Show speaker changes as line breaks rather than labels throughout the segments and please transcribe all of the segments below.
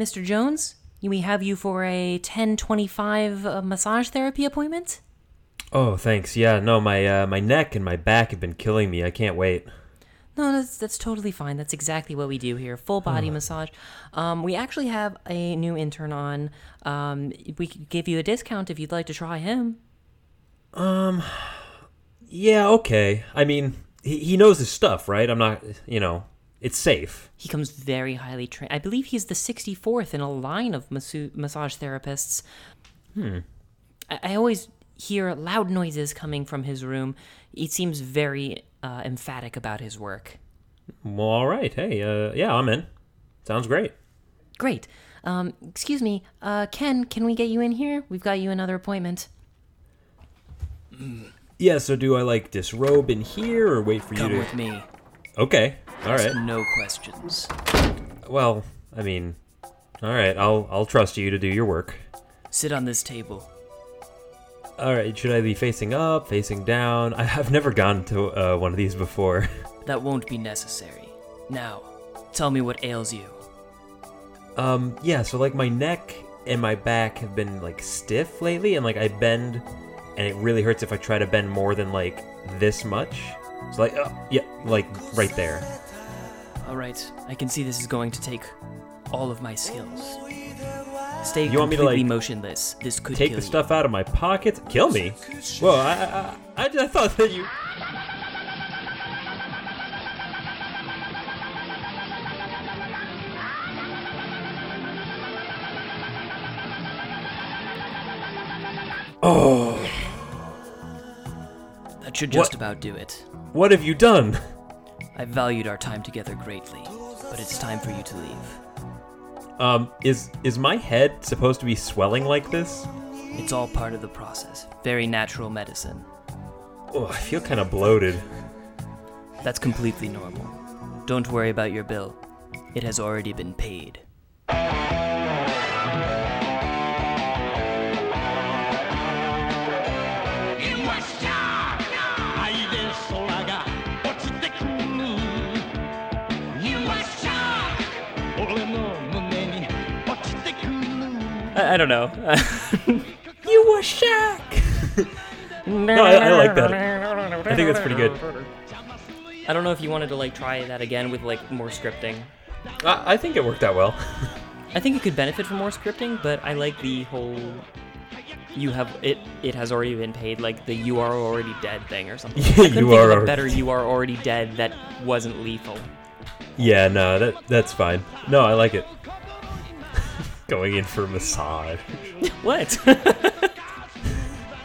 Mr. Jones, we have you for a 1025 uh, massage therapy appointment?
Oh, thanks. Yeah, no, my uh, my neck and my back have been killing me. I can't wait.
No, that's that's totally fine. That's exactly what we do here. Full body massage. Um, we actually have a new intern on. Um, we could give you a discount if you'd like to try him.
Um, Yeah, okay. I mean, he, he knows his stuff, right? I'm not, you know, it's safe.
He comes very highly trained. I believe he's the 64th in a line of massu- massage therapists. Hmm. I, I always hear loud noises coming from his room. He seems very uh, emphatic about his work.
Well, all right. Hey, uh, yeah, I'm in. Sounds great.
Great. Um, excuse me, uh, Ken, can we get you in here? We've got you another appointment.
Yeah, so do I like disrobe in here or wait for you to.
Come with me.
Okay. All right.
No questions.
Well, I mean, all right. I'll I'll trust you to do your work.
Sit on this table.
All right. Should I be facing up, facing down? I, I've never gone to uh, one of these before.
That won't be necessary. Now, tell me what ails you.
Um, yeah, so like my neck and my back have been like stiff lately, and like I bend, and it really hurts if I try to bend more than like this much. It's like, uh, yeah, like right there.
All right, I can see this is going to take all of my skills. Stay
You want me to,
completely
like,
motionless. This could
Take the
you.
stuff out of my pockets, kill me. Whoa, I, I, I, I thought that you. Oh,
That should just
What?
about do it.
what have you done?
I valued our time together greatly, but it's time for you to leave.
Um, is is my head supposed to be swelling like this?
It's all part of the process. Very natural medicine.
Oh, I feel kind of bloated.
That's completely normal. Don't worry about your bill. It has already been paid. I, I don't know.
You were Shaq. no, I, I like that. I think that's pretty good.
I don't know if you wanted to like try that again with like more scripting.
I, I think it worked out well.
I think it could benefit from more scripting, but I like the whole you have it it has already been paid like the you are already dead thing or something. I couldn't
You
think
are
of a better you are already dead that wasn't lethal.
yeah, no, that that's fine. No, I like it. Going in for a massage.
What?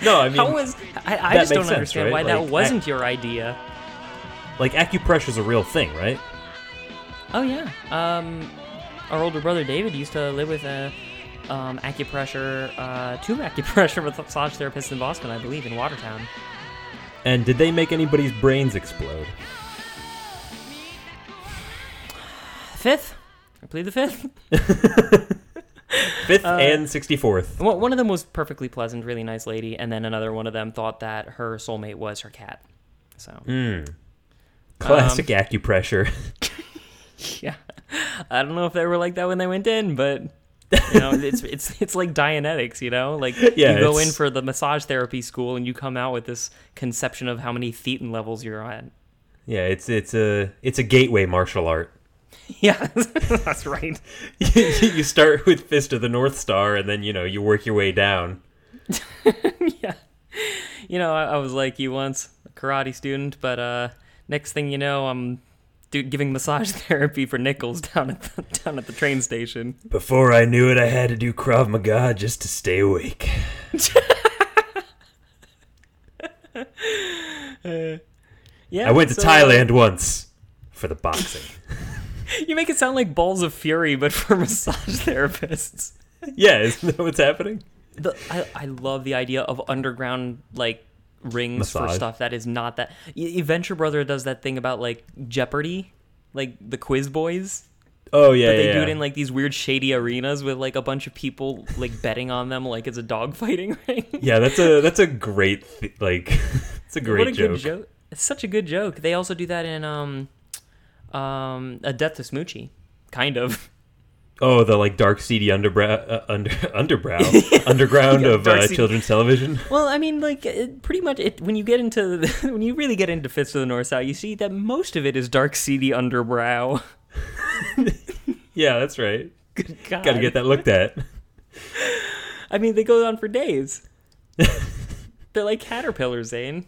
No, I mean,
How was I, I just don't
sense,
understand
right?
why
Like,
that wasn't your idea.
like acupressure's a real thing, right?
Oh yeah. Um, our older brother David used to live with a um, acupressure, uh, two acupressure massage therapists in Boston, I believe, in Watertown.
And did they make anybody's brains explode?
Fifth, I plead the fifth.
Fifth
Uh,
and sixty fourth.
One one of them was perfectly pleasant, really nice lady, and then another one of them thought that her soulmate was her cat. So
Mm. Classic
Um,
acupressure.
yeah, I don't know if they were like that when they went in, but you know, it's it's it's like Dianetics, you know, like
Yeah,
you go in for the massage therapy school and you come out with this conception of how many thetan levels you're at.
yeah, it's it's a it's a gateway martial art.
Yeah, that's right.
you start with Fist of the North Star, and then you know you work your way down.
yeah, you know, I, I was like you once, a karate student, but uh, next thing you know, I'm do, giving massage therapy for nickels down at the, down at the train station.
Before I knew it, I had to do Krav Maga just to stay awake.
Yeah,
I went to
so, uh,
Thailand once for the boxing.
You make it sound like Balls of Fury, but for massage therapists.
yeah, isn't that what's happening?
The, I, I love the idea of underground like rings for stuff that is not that. Y- Venture Brother does that thing about like Jeopardy, like the Quiz Boys.
Oh yeah,
But they
yeah.
do it
yeah.
in like these weird shady arenas with like a bunch of people like betting on them like it's a dog fighting ring.
yeah, that's a that's a great th- like it's a great
what a
joke.
good joke! It's such a good joke. They also do that in um um a Death to Smoochy, kind of.
Oh, the like dark, seedy underbrow, uh, under underbrow, underground
Yeah,
of uh, children's television.
Well, I mean, like it, pretty much, it, when you get into the, when you really get into Fist of the North Star, you see that most of it is dark, seedy underbrow.
Yeah, that's right.
Good God.
Got to get that looked at.
I mean, they go on for days. They're like caterpillars, Zane.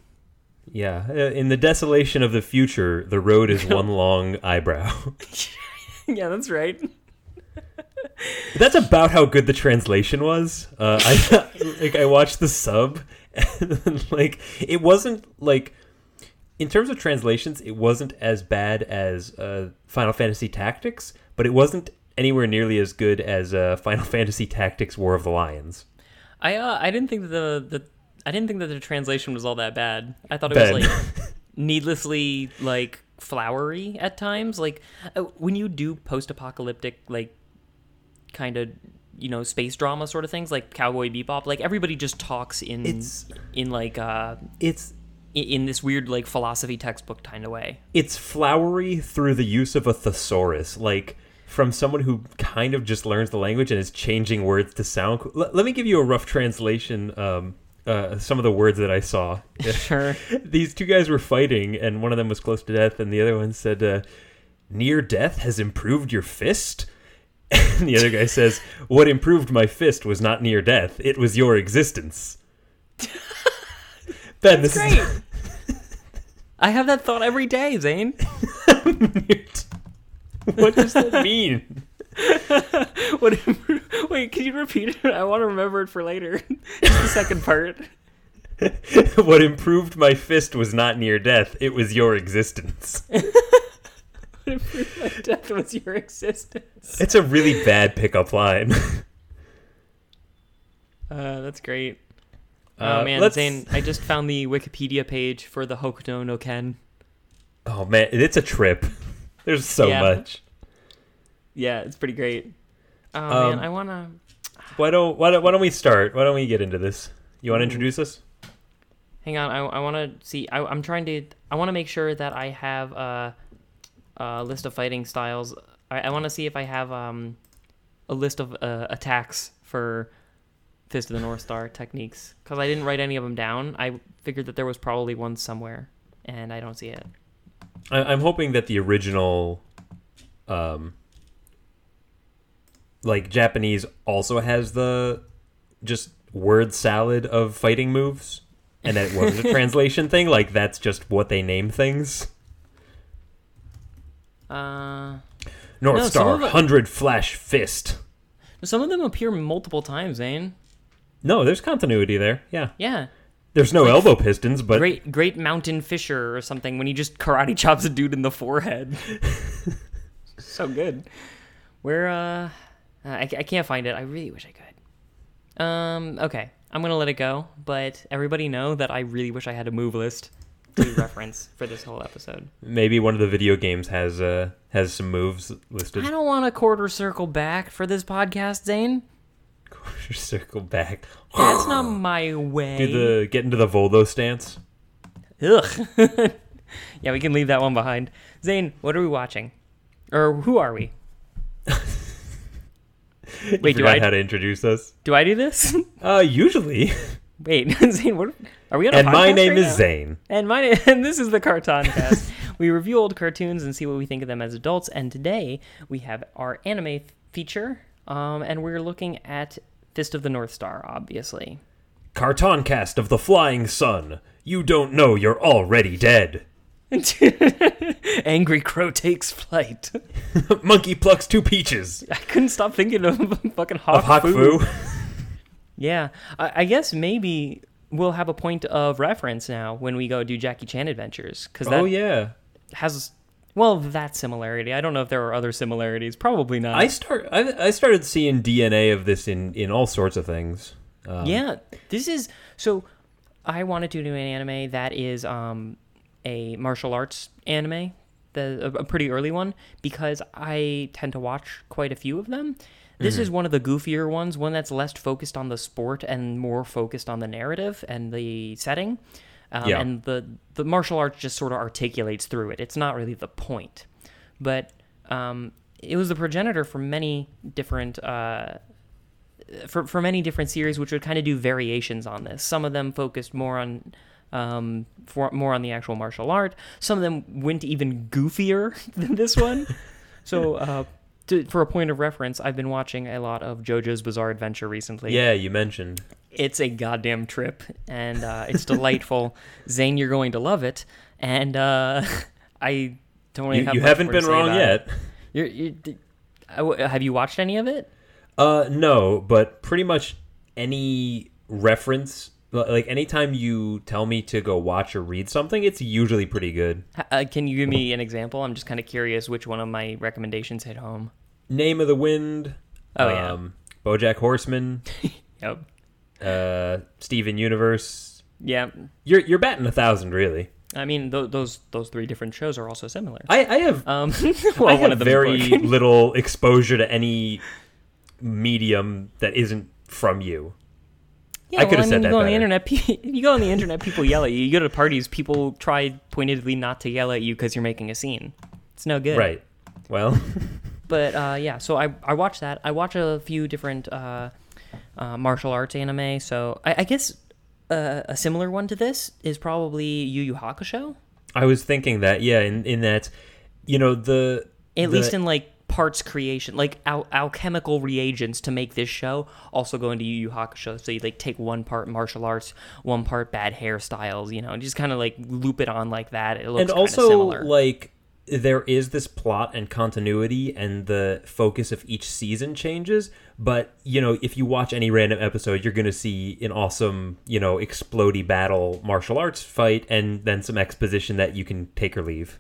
Yeah, uh, in the desolation of the future, the road is one long eyebrow.
yeah, that's right.
That's about how good the translation was. Uh, I like I watched the sub, and like it wasn't like in terms of translations, it wasn't as bad as uh, Final Fantasy Tactics, but it wasn't anywhere nearly as good as uh, Final Fantasy Tactics: War of the Lions.
I uh, I didn't think that the the I didn't think that the translation was all that bad. I thought it
Ben.
was like needlessly like flowery at times. Like uh, when you do post-apocalyptic like kind of you know space drama sort of things like Cowboy Bebop, like everybody just talks in
It's-
in like uh
It's
in, in this weird like philosophy textbook kind of way.
it's flowery through the use of a thesaurus, like from someone who kind of just learns the language and is changing words to sound. cool. Let, let me give you a rough translation. Um, uh, some of the words that I saw.
Sure.
These two guys were fighting, and one of them was close to death, and the other one said, uh, "Near death has improved your fist." And the other guy says, "What improved my fist was not near death; it was your existence." ben, this
Great.
is
I have that thought every day, Zane.
what does that mean?
What, wait, can you repeat it? I want to remember it for later. Just the second part.
what improved my fist was not near death; it was your existence.
What improved my death was your existence.
It's a really bad pickup line.
Uh, that's great.
Uh,
oh man,
let's-
Zane, I just found the Wikipedia page for the Hokuto no Ken.
Oh man, it's a trip. There's so
Yeah.
much.
Yeah, it's pretty great. Oh
Um,
man, I wanna.
Why don't why don't why don't we start? Why don't we get into this? You want to introduce us?
Hang on, I, I want to see. I, I'm trying to. I want to make sure that I have a, a list of fighting styles. I, I want to see if I have um, a list of uh, attacks for Fist of the North Star techniques because I didn't write any of them down. I figured that there was probably one somewhere, and I don't see it.
I, I'm hoping that the original, um, like Japanese also has the just word salad of fighting moves, and that it wasn't a translation thing. Like that's just what they name things.
Uh,
North
No,
Star
it-
hundred flash fist.
some of them appear multiple times, Zane.
No, there's continuity there. Yeah,
Yeah,
there's no elbow pistons, but
great, great mountain fisher or something when he just karate chops a dude in the forehead. so good. Where uh, I, I can't find it. I really wish I could. Um, okay, I'm gonna let it go. But everybody know that I really wish I had a move list to reference for this whole episode.
maybe one of the video games has uh has some moves listed.
I don't want a quarter circle back for this podcast, Zane.
Quarter circle back.
That's not my way.
Do the get into the Voldo stance.
Ugh. yeah, we can leave that one behind. Zane, what are we watching? Or who are we?
You
Wait, do I
how to introduce us?
do I do this?
Uh, usually.
Wait, Zane, what are we on? A
and my name
right
is
now?
Zane.
And my name, and this is the Cartoon Cast. we review old cartoons and see what we think of them as adults. And today we have our anime f- feature, um, and we're looking at Fist of the North Star, obviously.
Cartoon Cast of the Flying Sun. You don't know you're already dead.
Angry Crow takes flight.
Monkey plucks two peaches.
I couldn't stop thinking of fucking Hawk
Of Hawk
Fu.
Fu.
Yeah, I, I guess maybe we'll have a point of reference now when we go do Jackie Chan Adventures because that
Oh yeah.
has well that similarity. I don't know if there are other similarities. Probably not.
I start. I, I started seeing DNA of this in in all sorts of things. Um,
yeah, this is so. I wanted to do an anime that is um a martial arts anime, the a, a pretty early one because I tend to watch quite a few of them. This
Mm-hmm.
is one of the goofier ones, one that's less focused on the sport and more focused on the narrative and the setting. Um,
Yeah.
And the the martial arts just sort of articulates through it. It's not really the point, but um, it was the progenitor for many different uh, for for many different series, which would kind of do variations on this. Some of them focused more on um, for more on the actual martial art. Some of them went even goofier than this one. so, uh, to, for a point of reference, I've been watching a lot of JoJo's Bizarre Adventure recently.
Yeah, you mentioned.
It's a goddamn trip, and uh, it's delightful. Zane, you're going to love it, and uh, I don't really
You,
have
you haven't been wrong yet.
You're, you uh, have you watched any of it?
Uh, no, but pretty much any reference, like anytime you tell me to go watch or read something, it's usually pretty good.
Uh, can you give me an example? I'm just kind of curious which one of my recommendations hit home.
Name of the Wind.
Oh, yeah.
um, BoJack Horseman.
Yep.
uh, Steven Universe.
Yeah.
You're you're batting a thousand, really.
I mean, th- those those three different shows are also similar.
I, I have
Um,
I
well,
have
one of them
very little exposure to any medium that isn't from you.
Yeah,
I could've
well,
said
mean,
that
you go on the internet. You go on the internet. People yell at you. You go to parties. People try pointedly not to yell at you because you're making a scene. It's no good.
Right. Well,
But uh, yeah, so I I watch that. I watch a few different uh, uh, martial arts anime. So I, I guess uh, a similar one to this is probably Yu Yu Hakusho.
I was thinking that yeah, in in that, you know the
At
the-
least in like parts creation, like al- alchemical reagents to make this show also go into Yu Yu Hakusho. So you like take one part martial arts, one part bad hairstyles, you know, and just kind of like loop it on like that. It looks
and also
similar.
like there is this plot and continuity and the focus of each season changes but you know if you watch any random episode you're going to see an awesome you know explody battle martial arts fight and then some exposition that you can take or leave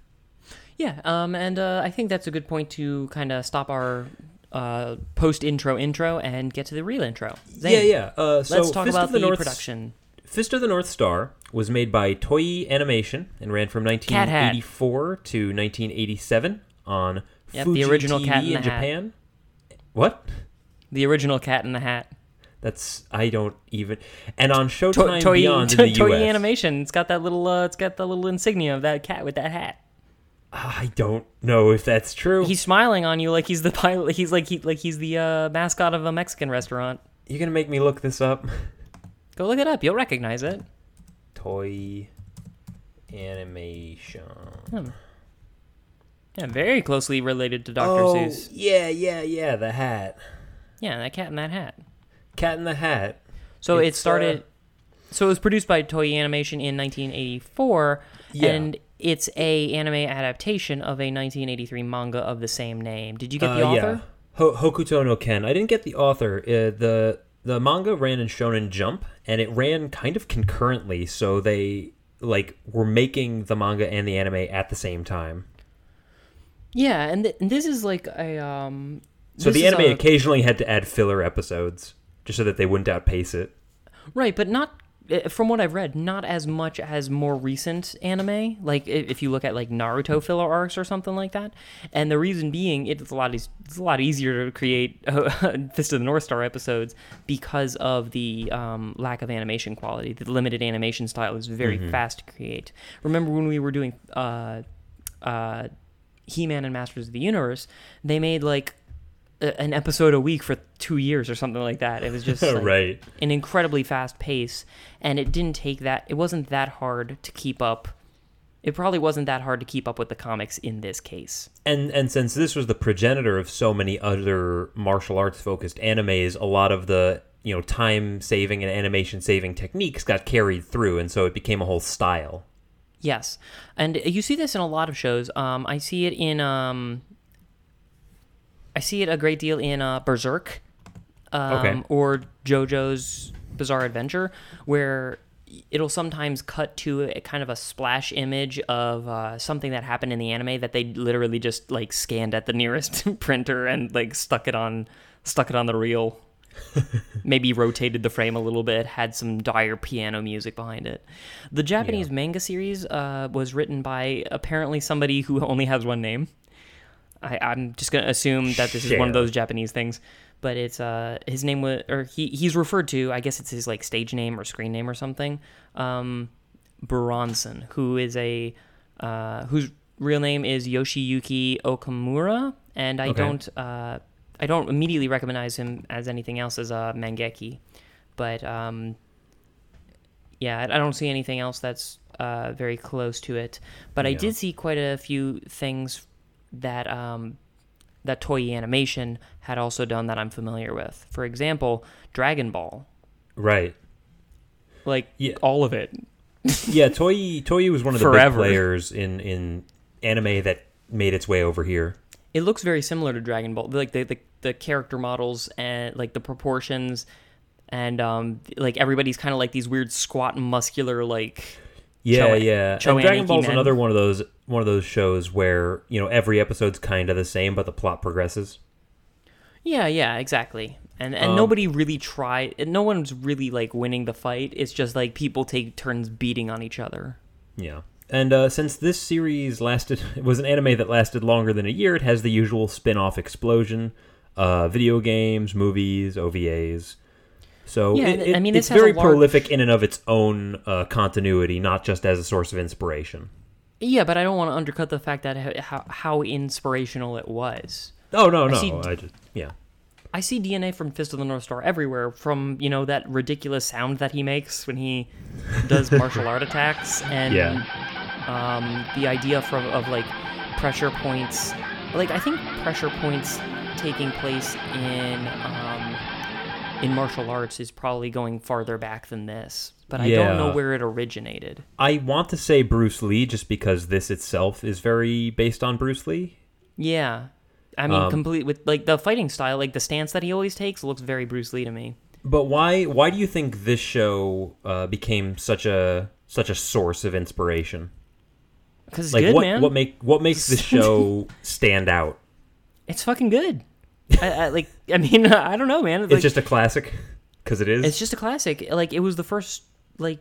yeah, um, and uh, I think that's a good point to kind of stop our uh, post intro intro and get to the real intro. Zane,
yeah yeah uh, so
Let's talk
Fist
about
the,
the, production.
Fist of the North Star was made by Toei Animation and ran from 1984 to 1987 on
Yep,
Fuji
the original
TV
Cat in
in
the Hat.
Japan. What?
The original Cat in the Hat.
That's I don't even. And on
To-
Showtime
Toei,
Beyond in
to-
the
Toei
US,
Animation. It's got that little. Uh, it's got the little insignia of that cat with that hat.
I don't know if that's true.
He's smiling on you like he's the pilot. He's like he like he's the uh, mascot of a Mexican restaurant.
You're gonna make me look this up.
Go look it up. You'll recognize it.
Toy animation.
Yeah, very closely related to Dr.
oh,
Seuss.
yeah, yeah, yeah. The hat.
Yeah, that cat in that hat.
Cat in the Hat.
So it started.
uh,
so it was produced by Toei Animation in 1984,
Yeah.
and it's a anime adaptation of a 1983 manga of the same name. Did you get the
Uh,
author?
Yeah. Ho- Hokuto no Ken. I didn't get the author. Uh, the the manga ran in Shonen Jump, and it ran kind of concurrently. So they like were making the manga and the anime at the same time.
Yeah, and, th- and this is like a um.
So the anime
a-
occasionally had to add filler episodes just so that they wouldn't outpace it.
Right, but not from what I've read, not as much as more recent anime. Like if you look at like Naruto filler arcs or something like that. And the reason being, it's a lot eas- it's a lot easier to create Fist of the North Star episodes because of the um, lack of animation quality. The limited animation style is very fast to create. Remember when we were doing uh, uh, He-Man and Masters of the Universe? They made like an episode a week for two years or something like that. It was just like,
right.
an incredibly fast pace and it didn't take that it wasn't that hard to keep up it probably wasn't that hard to keep up with the comics in this case
And and since this was the progenitor of so many other martial arts focused animes, a lot of the you know time saving and animation saving techniques got carried through, and so it became a whole style.
yes and you see this in a lot of shows um, i see it in um, i see it a great deal in uh, berserk um,
Okay.
or jojo's bizarre adventure where it'll sometimes cut to a kind of a splash image of uh, something that happened in the anime that they literally just like scanned at the nearest printer and like stuck it on stuck it on the reel. Maybe rotated the frame a little bit had some dire piano music behind it. The japanese manga series uh, was written by apparently somebody who only has one name I, i'm just going to assume that this is one of those japanese things but it's uh his name was or he he's referred to i guess it's his like stage name or screen name or something um Buronson, who is a uh, whose real name is Yoshiyuki Okamura, and I
Okay.
don't uh, I don't immediately recognize him as anything else as a mangaka, but um, yeah, I I don't see anything else that's uh, very close to it. But I did see quite a few things that um, that Toei Animation had also done that I'm familiar with. For example, Dragon Ball,
Right.
like
Yeah.
all of it.
Yeah, Toei Toei was one of the
Forever.
big players in in anime that made its way over here.
It looks very similar to Dragon Ball, like the the, the character models and like the proportions, and um, like everybody's kind of like these weird squat, muscular, like
Yeah,
Choei-
yeah.
Choei
and Dragon Ball's
men.
another one of those one of those shows where, you know, every episode's kind of the same but the plot progresses.
yeah, yeah, exactly. And and
Um,
nobody really try. No one's really like winning the fight. It's just like people take turns beating on each other.
Yeah. And uh, since this series lasted it was an anime that lasted longer than a year, it has the usual spin-off explosion, uh, video games, movies, OVAs. So
Yeah,
it,
I mean,
it's
this has a
very
large-
prolific in and of its own uh, continuity, not just as a source of inspiration.
Yeah, but I don't want to undercut the fact that how how inspirational it was.
Oh no, no,
see-
I just yeah.
I see DNA from Fist of the North Star everywhere. From you know that ridiculous sound that he makes when he does martial art attacks, and
Yeah.
um, the idea from of like pressure points. Like I think pressure points taking place in um, in martial arts is probably going farther back than this, but I don't know where it originated.
I want to say Bruce Lee just because this itself is very based on Bruce Lee.
Yeah. I mean,
Um,
complete with like the fighting style, like the stance that he always takes looks very Bruce Lee to me.
But why why do you think this show uh, became such a such a source of inspiration?
Because
Like
good,
what
man.
what make what makes this show stand out?
It's fucking good. I, I, like, I mean, I don't know, man.
It's
Like,
just a classic because it is.
it's just a classic. Like, it was the first like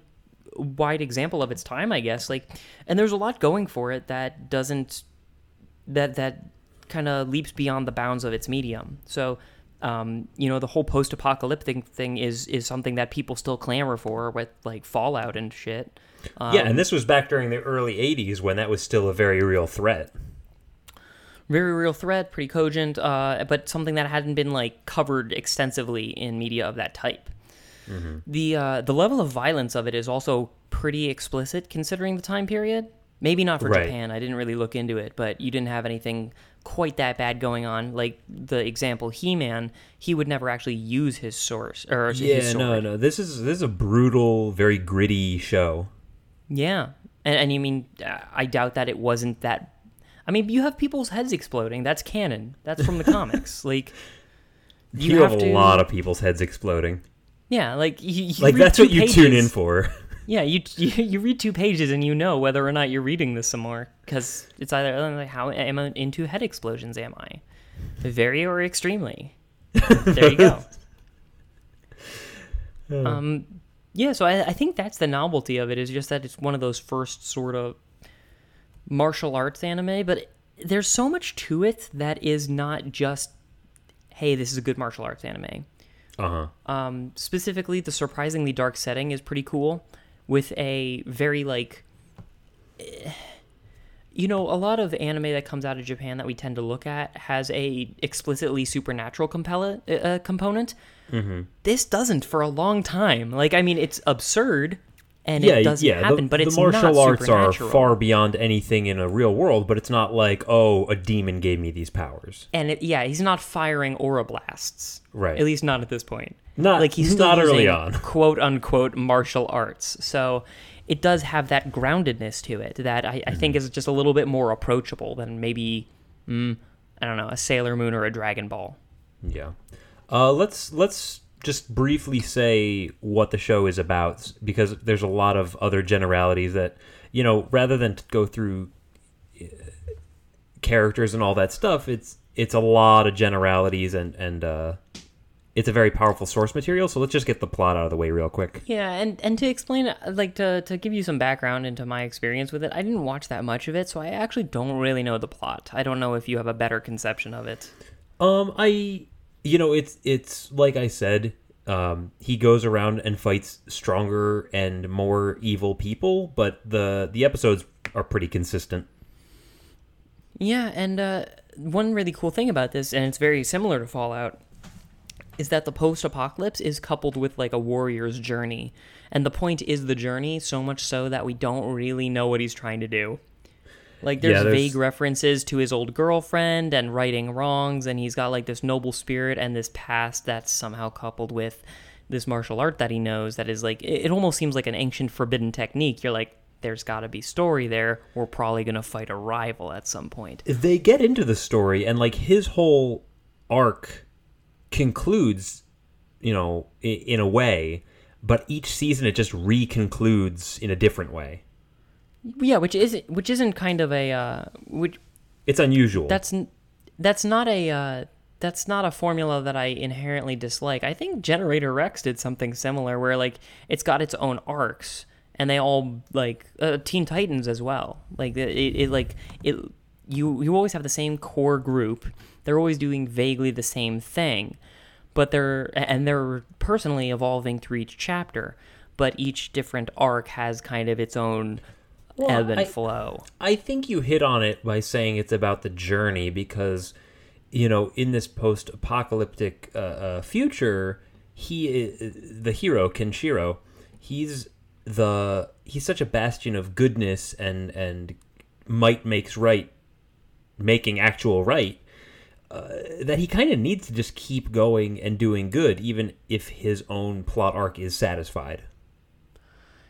wide example of its time, I guess. Like, and there's a lot going for it that doesn't that that kind of leaps beyond the bounds of its medium. So, um, you know, the whole post-apocalyptic thing is is something that people still clamor for with like Fallout and shit. Um,
yeah, and this was back during the early '80s when that was still a very real threat.
very real threat, pretty cogent, uh, but something that hadn't been like covered extensively in media of that type. The uh, the level of violence of it is also pretty explicit considering the time period. Maybe not for
Right.
Japan. I didn't really look into it, but you didn't have anything quite that bad going on. Like the example He-Man, he would never actually use his source or his
Yeah,
sword.
no, no. This is this is a brutal, very gritty show.
Yeah, and, and you mean uh, I doubt that it wasn't that. I mean, you have people's heads exploding. That's canon. That's from the comics. Like
You, have, a lot of people's heads exploding.
Yeah, like you, you
Like
read
that's what you tune in for.
Yeah, you, you you read two pages and you know whether or not you're reading this some more because it's either like how am I into head explosions? Am I very or extremely? there you go. um, yeah, so I, I think that's the novelty of it is just that it's one of those first sort of martial arts anime, but there's so much to it that is not just hey, this is a good martial arts anime.
Uh huh.
Um, specifically, the surprisingly dark setting is pretty cool, with a very like, eh, you know, a lot of anime that comes out of Japan that we tend to look at has a explicitly supernatural compel- uh, component. Mm-hmm. This doesn't for a long time. Like, I mean, it's absurd, and
yeah,
it doesn't
yeah.
happen,
the,
but
the martial arts are far beyond anything in a real world, but it's not like oh, a demon gave me these powers.
and it, yeah, he's not firing aura blasts.
Right.
At least not at this point.
Not-
like he's still
not early on.
quote unquote martial arts. So it does have that groundedness to it that I, I think
Mm-hmm.
is just a little bit more approachable than maybe mm, I don't know a Sailor Moon or a Dragon Ball.
Yeah. Uh, let's let's just briefly say what the show is about because there's a lot of other generalities that you know rather than go through uh, characters and all that stuff it's it's a lot of generalities and and uh, it's a very powerful source material so let's just get the plot out of the way real quick
Yeah, and and to explain, uh, like to to give you some background into my experience with it, I didn't watch that much of it, so I actually don't really know the plot. I don't know if you have a better conception of it.
Um, I, you know, it's it's like I said. Um, he goes around and fights stronger and more evil people, but the the episodes are pretty consistent.
Yeah, and uh, one really cool thing about this, and it's very similar to Fallout, is that the post-apocalypse is coupled with like a warrior's journey, and the point is the journey. So much so that we don't really know what he's trying to do. Like there's,
Yeah, there's-
vague references to his old girlfriend and righting wrongs, and he's got like this noble spirit and this past that's somehow coupled with this martial art that he knows. That is like it, it almost seems like an ancient forbidden technique. You're like, there's got to be story there. We're probably gonna fight a rival at some point.
they get into the story and like his whole arc concludes you know in, in a way but each season it just reconcludes in a different way
Yeah, which is which isn't kind of a uh, which
it's unusual
that's that's not a uh, that's not a formula that I inherently dislike. I think Generator Rex did something similar where like it's got its own arcs and they all like uh, Teen Titans as well. Like it, it like it you you always have the same core group. They're always doing vaguely the same thing, but they're and they're personally evolving through each chapter. But each different arc has kind of its own
Well,
ebb and
I-
flow.
I think you hit on it by saying it's about the journey because, you know, in this post-apocalyptic uh, uh, future, he i the hero Kenshiro. He's the he's such a bastion of goodness and and might makes right, making actual right. Uh, that he kind of needs to just keep going and doing good, even if his own plot arc is satisfied.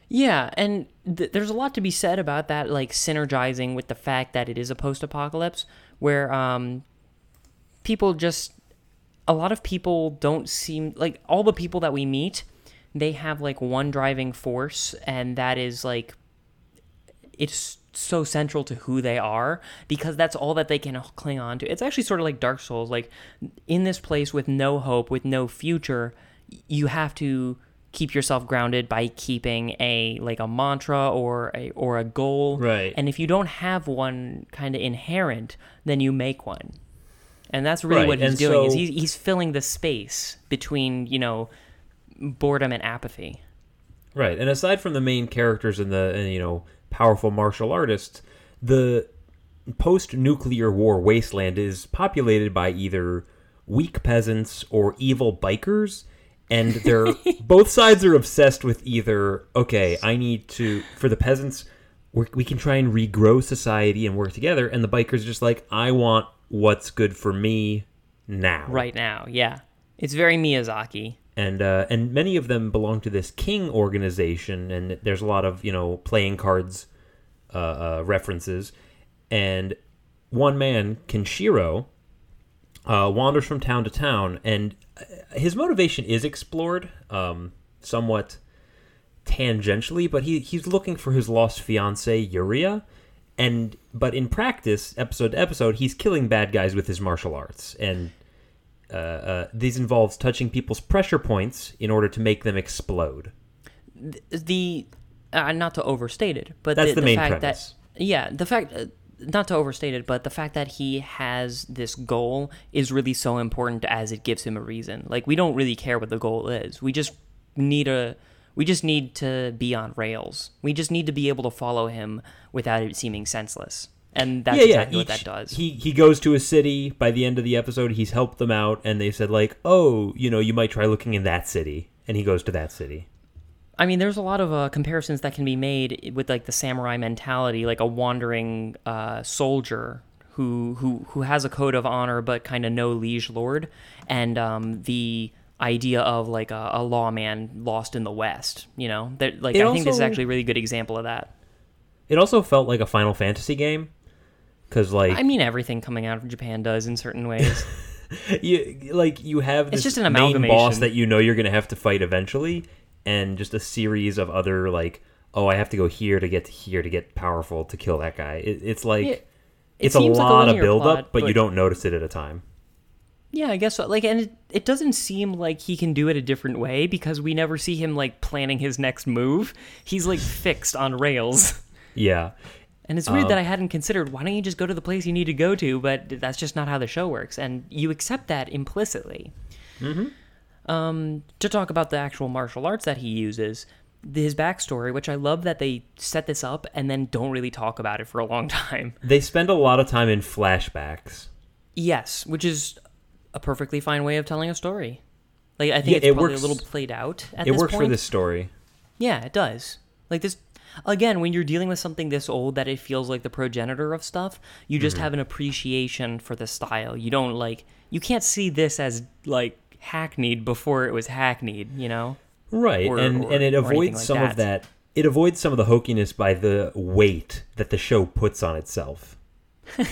Yeah, and th- there's a lot to be said about that, like synergizing with the fact that it is a post-apocalypse, where um, people just a lot of people don't seem like all the people that we meet, they have like one driving force, and that is like it's so central to who they are because that's all that they can cling on to. It's actually sort of like Dark Souls. Like in this place with no hope, with no future, you have to keep yourself grounded by keeping a like a mantra or a or a goal.
Right.
And if you don't have one kind of inherent, then you make one. And that's really
Right,
what he's
and
doing. is he's he's filling the space between, you know, boredom and apathy.
Right, and aside from the main characters and the and, you know powerful martial artists, the post-nuclear war wasteland is populated by either weak peasants or evil bikers, and they're both sides are obsessed with either okay, I need to for the peasants we we can try and regrow society and work together, and the bikers are just like I want what's good for me now,
right now. Yeah. It's very Miyazaki.
and uh, and many of them belong to this king organization, and there's a lot of you know playing cards uh, uh, references, and one man Kenshiro uh, wanders from town to town, and his motivation is explored um, somewhat tangentially, but he he's looking for his lost fiancee Yuria, and but in practice, episode to episode, he's killing bad guys with his martial arts, and uh, uh, these involves touching people's pressure points in order to make them explode.
the uh, not to overstate it, but
That's
the,
the main
fact
premise.
that yeah, the fact uh, not to overstate it, but the fact that he has this goal is really so important as it gives him a reason. Like we don't really care what the goal is. We just need a we just need to be on rails. We just need to be able to follow him without it seeming senseless. And that's exactly what that does.
He he goes to a city. By the end of the episode, he's helped them out, and they said like, "Oh, you know, you might try looking in that city." And he goes to that city.
I mean, there's a lot of uh, comparisons that can be made with like the samurai mentality, like a wandering uh, soldier who who who has a code of honor but kind of no liege lord, and um, the idea of like a, a lawman lost in the West. You know, that like
It
I think this is actually a really good example of that.
It also felt like a Final Fantasy game, because like
I mean, everything coming out of Japan does in certain ways.
you like you have this
just an
main boss that you know you're gonna have to fight eventually, and just a series of other like, oh, I have to go here to get to here to get powerful to kill that guy. It, it's like
Yeah, it
it's a
seems like a
lot of build
plot,
up, but, you don't notice it at a time.
Yeah, I guess so. Like, and it, it doesn't seem like he can do it a different way because we never see him like planning his next move. He's like fixed on rails.
Yeah,
And it's weird that I hadn't considered why don't you just go to the place you need to go to, but that's just not how the show works, and you accept that implicitly. Mm-hmm. Um, to talk about the actual martial arts that he uses, his backstory, which I love that they set this up and then don't really talk about it for a long time.
they spend a lot of time in flashbacks.
Yes, which is a perfectly fine way of telling a story. Like I think
Yeah,
it's
it
probably
works-
a little played out at
it works
point.
for this story.
Yeah, it does. Like this again, when you're dealing with something this old that it feels like the progenitor of stuff, you
Mm-hmm.
just have an appreciation for the style. You don't like you can't see this as like hackneyed before it was hackneyed, you know?
Right,
or-
and
or-
and it avoids
like
some of
that.
that. It avoids some of the hokiness by the weight that the show puts on itself.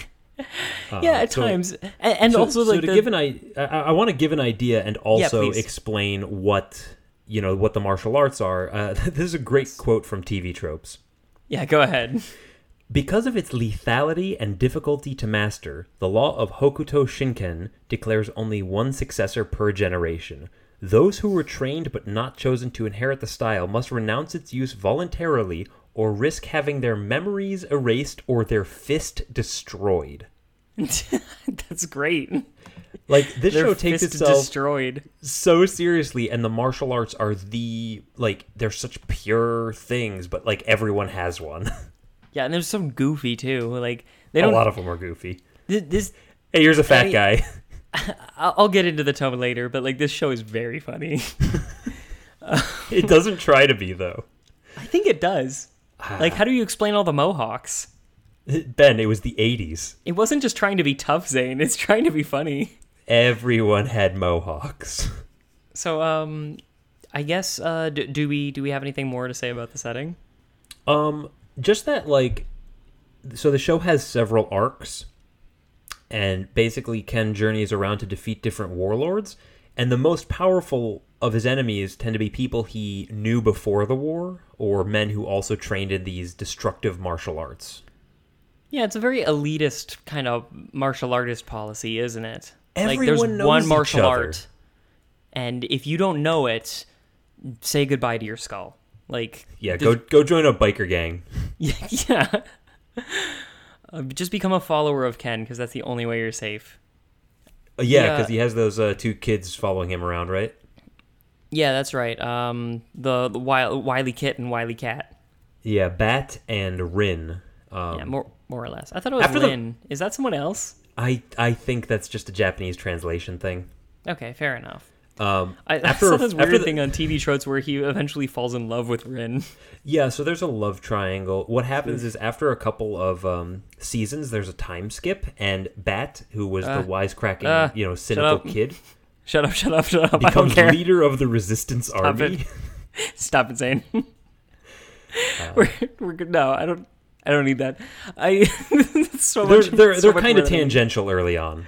Uh,
yeah, at
so-
times. And, and
so,
also
so
like
to
the,
give an I, I, I want to give an idea and also
please.
explain what you know what the martial arts are. Uh, this is a great quote from TV tropes.
Yeah, go ahead.
Because of its lethality and difficulty to master, the law of Hokuto Shinken declares only one successor per generation. Those who were trained but not chosen to inherit the style must renounce its use voluntarily or risk having their memories erased or their fist destroyed.
That's great.
Like this
Their
show takes itself
destroyed.
so seriously and the martial arts are the like they're such pure things but like everyone has one.
Yeah, and there's some goofy too. Like they
a
don't A
lot of them are goofy.
thi- this
Hey, here's a fat
I-
guy.
I'll I'll get into the tone later, but like this show is very funny.
it doesn't try to be though.
I think it does. Like, how do you explain all the mohawks?
Ben, it was the 80s.
It wasn't just trying to be tough, Zane. It's trying to be funny.
Everyone had mohawks.
So, um, I guess uh, do, do we do we have anything more to say about the setting?
Um, just that, like, so the show has several arcs, and basically Ken journeys around to defeat different warlords, and the most powerful of his enemies tend to be people he knew before the war, or men who also trained in these destructive martial arts.
Yeah, it's a very elitist kind of martial artist policy, isn't it? like,
Everyone
there's
knows
one martial
other.
art, and if you don't know it, say goodbye to your skull. Like,
Yeah, go go join a biker gang.
Yeah, yeah. Uh, just become a follower of Ken because that's the only way you're safe.
Uh, yeah,
Yeah.
because he has those uh, two kids following him around, right?
Yeah, that's right. Um, the, the Wile- Wily Kit and Wily Cat.
Yeah, Bat and Rin. Um,
Yeah, more more or less. I thought it was
After the-.
Is that someone else?
I I think that's just a Japanese translation thing.
Okay, fair enough.
Um,
I,
after
I saw this
after
weird
the-
thing on TV tropes where he eventually falls in love with Rin.
Yeah, so there's a love triangle. What happens is after a couple of um, seasons, there's a time skip, and Bat, who was
Uh,
the wisecracking,
uh,
you know, cynical
up.
kid,
Shut up! Shut up! Shut up!
Becomes leader of the resistance army.
it. Stop it, Zane.
Uh,
we're we're good. No, I don't. I don't need that. I so
They're
much.
they're,
so
they're kind of
than I need.
tangential early on.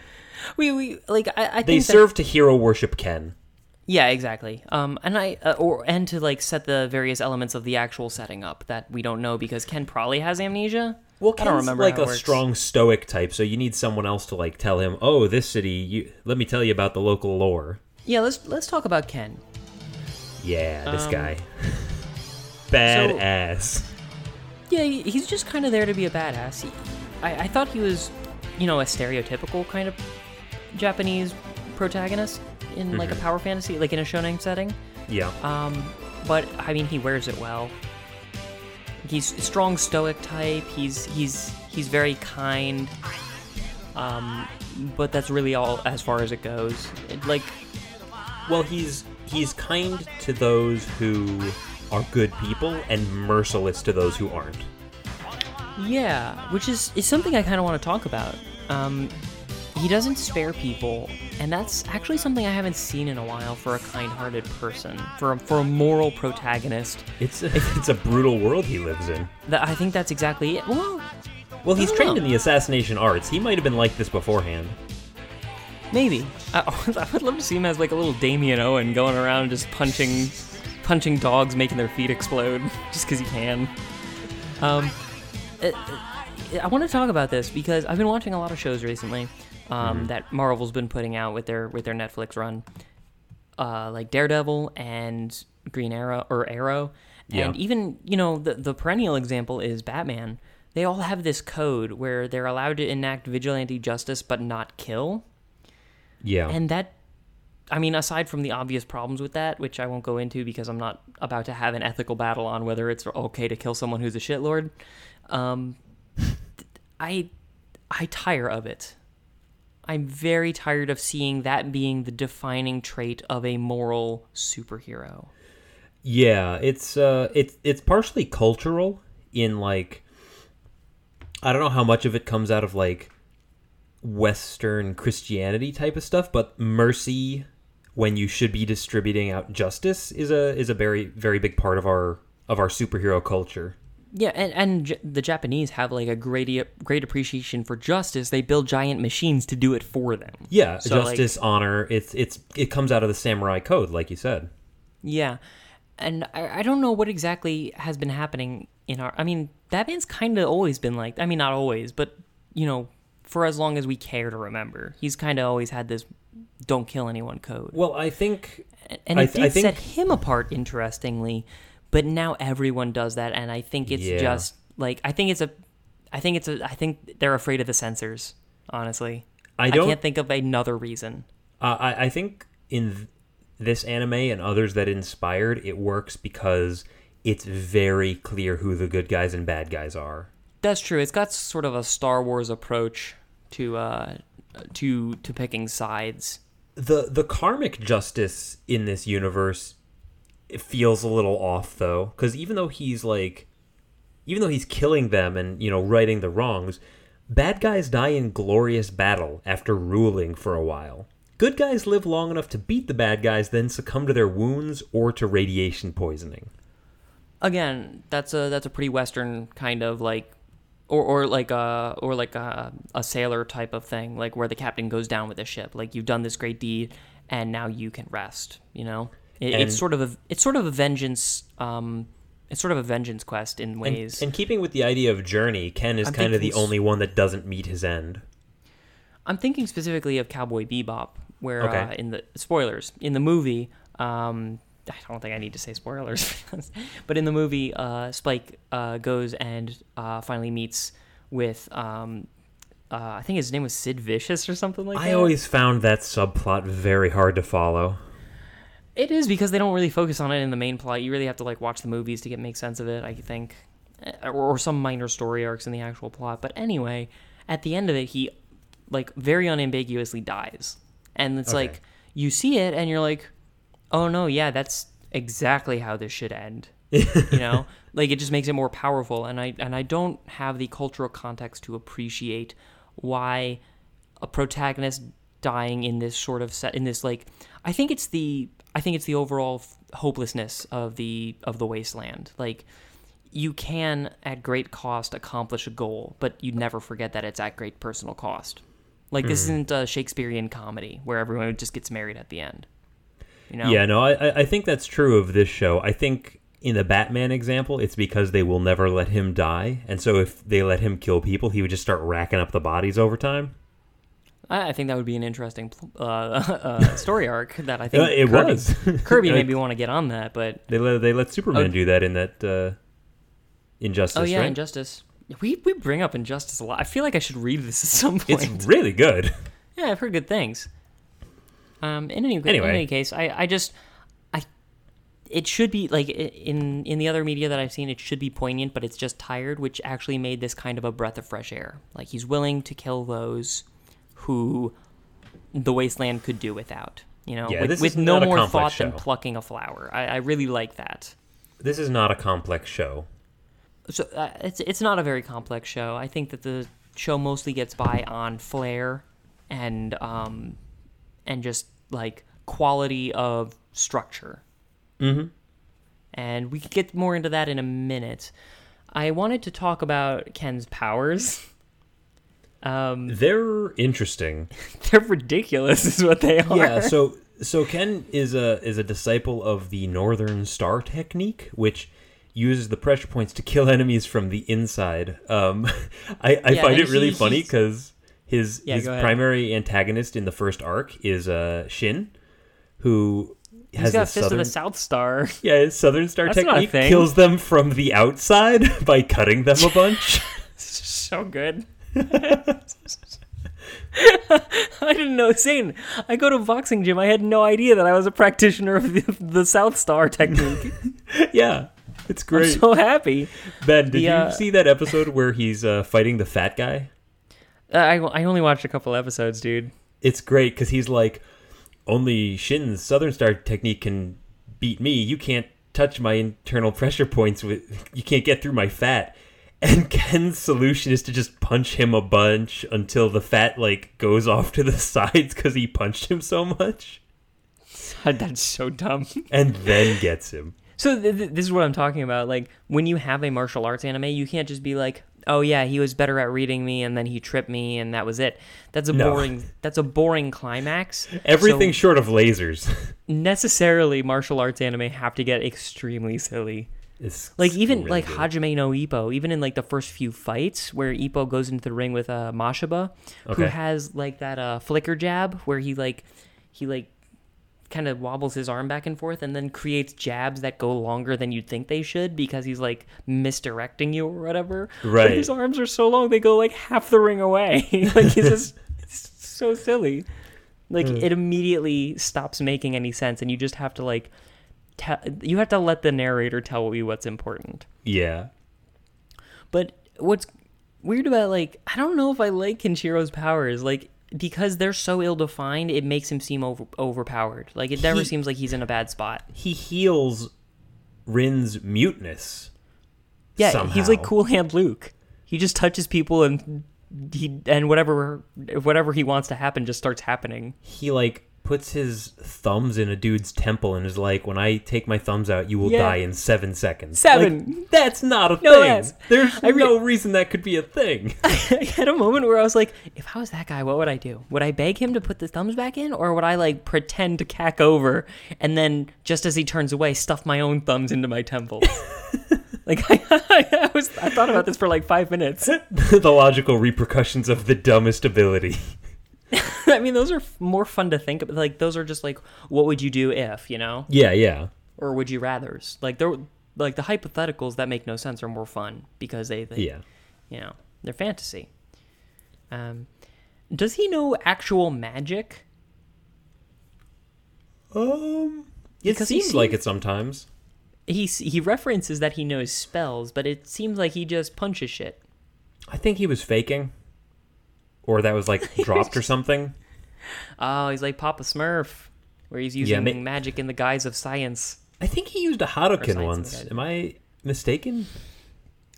We we like I, I
They
think that-
serve to hero worship Ken.
Yeah, exactly. Um, and I uh, or and to like set the various elements of the actual setting up that we don't know because Ken probably has amnesia.
Well,
I
Ken's
don't remember
like a
works.
strong stoic type, so you need someone else to like tell him, "Oh, this city, you let me tell you about the local lore."
Yeah, let's let's talk about Ken.
Yeah, this
Um,
guy. Badass.
Yeah, he's just kind of there to be a badass. He, I, I thought he was, you know, a stereotypical kind of Japanese protagonist in like a power fantasy, like in a shonen setting.
yeah.
Um, but I mean, he wears it well. He's a strong stoic type. He's he's he's very kind. Um, but that's really all as far as it goes. It, like,
Well, he's he's kind to those who are good people and merciless to those who aren't.
yeah, which is is something I kind of want to talk about. Um, he doesn't spare people, and that's actually something I haven't seen in a while for a kind-hearted person, for a, for a moral protagonist.
It's it's a brutal world he lives in.
That I think that's exactly it. Well,
Well, he's trained
know.
in the assassination arts. He might have been like this beforehand.
Maybe. I, I would love to see him as like a little Damien Owen going around just punching, punching dogs, making their feet explode just because he can. Um, uh, uh, I want to talk about this because I've been watching a lot of shows recently um, that Marvel's been putting out with their with their Netflix run, uh, like Daredevil and Green Arrow or Arrow, and even you know the the perennial example is Batman. They all have this code where they're allowed to enact vigilante justice but not kill.
Yeah.
And that, I mean, aside from the obvious problems with that, which I won't go into because I'm not about to have an ethical battle on whether it's okay to kill someone who's a shitlord, um, I, I tire of it. I'm very tired of seeing that being the defining trait of a moral superhero.
Yeah, it's uh it's it's partially cultural in like I don't know how much of it comes out of like western Christianity type of stuff, but mercy when you should be distributing out justice is a is a very very big part of our of our superhero culture.
Yeah, and, and J- the Japanese have like a great great appreciation for justice. They build giant machines to do it for them.
Yeah,
So, like-
justice, honor, it's it's it comes out of the samurai code like you said.
Yeah, and I, I don't know what exactly has been happening in our. I mean, Batman's kind of always been like. I mean, not always, but you know, for as long as we care to remember, he's kind of always had this "don't kill anyone" code.
Well, I think
and
I
it
th- I
did set him apart, interestingly. But now everyone does that, and I think it's
Yeah.
just like I think it's a, I think it's a, I think they're afraid of the censors. Honestly,
I don't
can't think of another reason.
Uh, I, I think in th- this anime and others that inspired, it works because it's very clear who the good guys and bad guys are.
That's true. It's got sort of a Star Wars approach to uh to to picking sides.
the The karmic justice in this universe it feels a little off though, because even though he's like, even though he's killing them and you know righting the wrongs, bad guys die in glorious battle after ruling for a while. Good guys live long enough to beat the bad guys, then succumb to their wounds or to radiation poisoning.
Again, that's a that's a pretty Western kind of like, or or like a or like a a sailor type of thing, like where the captain goes down with the ship. Like you've done this great deed, and now you can rest. You know, it,
And-
it's sort of a it's sort of a vengeance. Um, it's sort of a vengeance quest in ways.
and keeping with the idea of journey, Ken is
I'm
kind of the only one that doesn't meet his end.
I'm thinking specifically of Cowboy Bebop, where
Okay.
uh, in the spoilers in the movie, um, I don't think I need to say spoilers, but in the movie, uh, Spike uh, goes and uh, finally meets with. Um, uh, I think his name was Sid Vicious or something like that.
I always found that subplot very hard to follow.
It is because they don't really focus on it in the main plot. You really have to like watch the movies to get make sense of it. I think, Eh, or, or some minor story arcs in the actual plot. But anyway, at the end of it, he like very unambiguously dies, and it's
Okay.
like you see it, and you're like, oh no, yeah, that's exactly how this should end. you know, like it just makes it more powerful. And I and I don't have the cultural context to appreciate why a protagonist dying in this sort of set in this like I think it's the I think it's the overall f- hopelessness of the of the wasteland. Like you can at great cost accomplish a goal, but you never forget that it's at great personal cost. Like this hmm. isn't a Shakespearean comedy where everyone just gets married at the end. You know?
Yeah, no, I- I think that's true of this show. I think in the Batman example, it's because they will never let him die, and so if they let him kill people, he would just start racking up the bodies over time.
I I think that would be an interesting uh, uh, story arc that I think
Uh, it
Kirby,
was.
Kirby
Like,
maybe want to get on that, but
They let they let Superman
Oh.
do that in that uh, Injustice.
oh yeah,
right?
Injustice. We we bring up Injustice a lot. I feel like I should read this at some point.
It's really good.
Yeah, I've heard good things. Um, in any
Anyway.
in any case, I, I just I it should be like in in the other media that I've seen, it should be poignant, but it's just tired, which actually made this kind of a breath of fresh air. Like he's willing to kill those who the wasteland could do without. You know,
Yeah,
with, with no more thought than plucking a flower. I, I really like that.
This is not a complex show.
So uh, it's it's not a very complex show. I think that the show mostly gets by on flair and um and just like quality of structure.
Mm-hmm.
And we could get more into that in a minute. I wanted to talk about Ken's powers. Um,
They're interesting.
they're ridiculous, is what they are.
yeah so so ken is a is a disciple of the northern star technique which uses the pressure points to kill enemies from the inside um i i
Yeah,
find it really
he-
funny because his
Yeah,
his primary antagonist in the first arc is uh shin who
He's
has
got
the
Fist
southern
of the South Star.
yeah his southern star
That's
technique kills them from the outside by cutting them a bunch
so good. I didn't know. Saying I go to boxing gym, I had no idea that I was a practitioner of the, the South Star technique.
yeah it's great.
I'm so happy.
ben did
the,
you
uh,
see that episode where he's uh, fighting the fat guy
Uh, I I only watched a couple episodes, dude.
It's great because he's like, only Shin's Southern Star technique can beat me. You can't touch my internal pressure points with. You can't get through my fat. And Ken's solution is to just punch him a bunch until the fat like goes off to the sides because he punched him so much,
That's so dumb.
and then gets him.
So th- th- this is what I'm talking about. Like when you have a martial arts anime, you can't just be like, "Oh yeah, he was better at reading me, and then he tripped me, and that was it." That's a
No.
boring. That's a boring climax.
Everything
So
short of lasers.
necessarily, martial arts anime have to get extremely silly.
It's
Like even
really
like
good.
Hajime no Ippo, even in like the first few fights where Ippo goes into the ring with uh, Mashiba, who has like that uh, flicker jab where he like he like kind of wobbles his arm back and forth and then creates jabs that go longer than you'd think they should because he's like misdirecting you or whatever. But
Right.
his arms are so long they go like half the ring away. like he's just it's so silly. Like
Hmm.
it immediately stops making any sense and you just have to like tell you have to let the narrator tell you what's important.
Yeah.
But what's weird about like I don't know if I like Kenshiro's powers like because they're so ill defined, it makes him seem over overpowered. Like it never
He-
seems like he's in a bad spot.
He heals Rin's muteness.
Yeah, he's like. Cool Hand Luke. He just touches people and he and whatever whatever he wants to happen just starts happening.
He like puts his thumbs in a dude's temple and is like, "When I take my thumbs out, you will
Yeah.
die in seven seconds."
Seven.
Like, that's not a
No,
thing.
that's-
There's
re-
no reason that could be a thing.
I had a moment where I was like, if I was that guy, what would I do? Would I beg him to put the thumbs back in, or would I like pretend to cack over and then just as he turns away, stuff my own thumbs into my temple?" like I, I, was, I thought about this for like five minutes.
the logical repercussions of the dumbest ability.
I mean, those are more fun to think about. Like those are just like, what would you do if, you know,
Yeah, yeah.
or would you rather's? Like they're like the hypotheticals that make no sense are more fun because they, they
Yeah.
you know, they're fantasy. Um, does he know actual magic?
Um, it
Because he
seems like it sometimes.
He he references that he knows spells, but it seems like he just punches shit.
I think he was faking, or that was like dropped or something.
Oh, he's like Papa Smurf, where he's
Yeah,
using
ma-
magic in the guise of science.
I think he used a Hadoken once. Am I mistaken?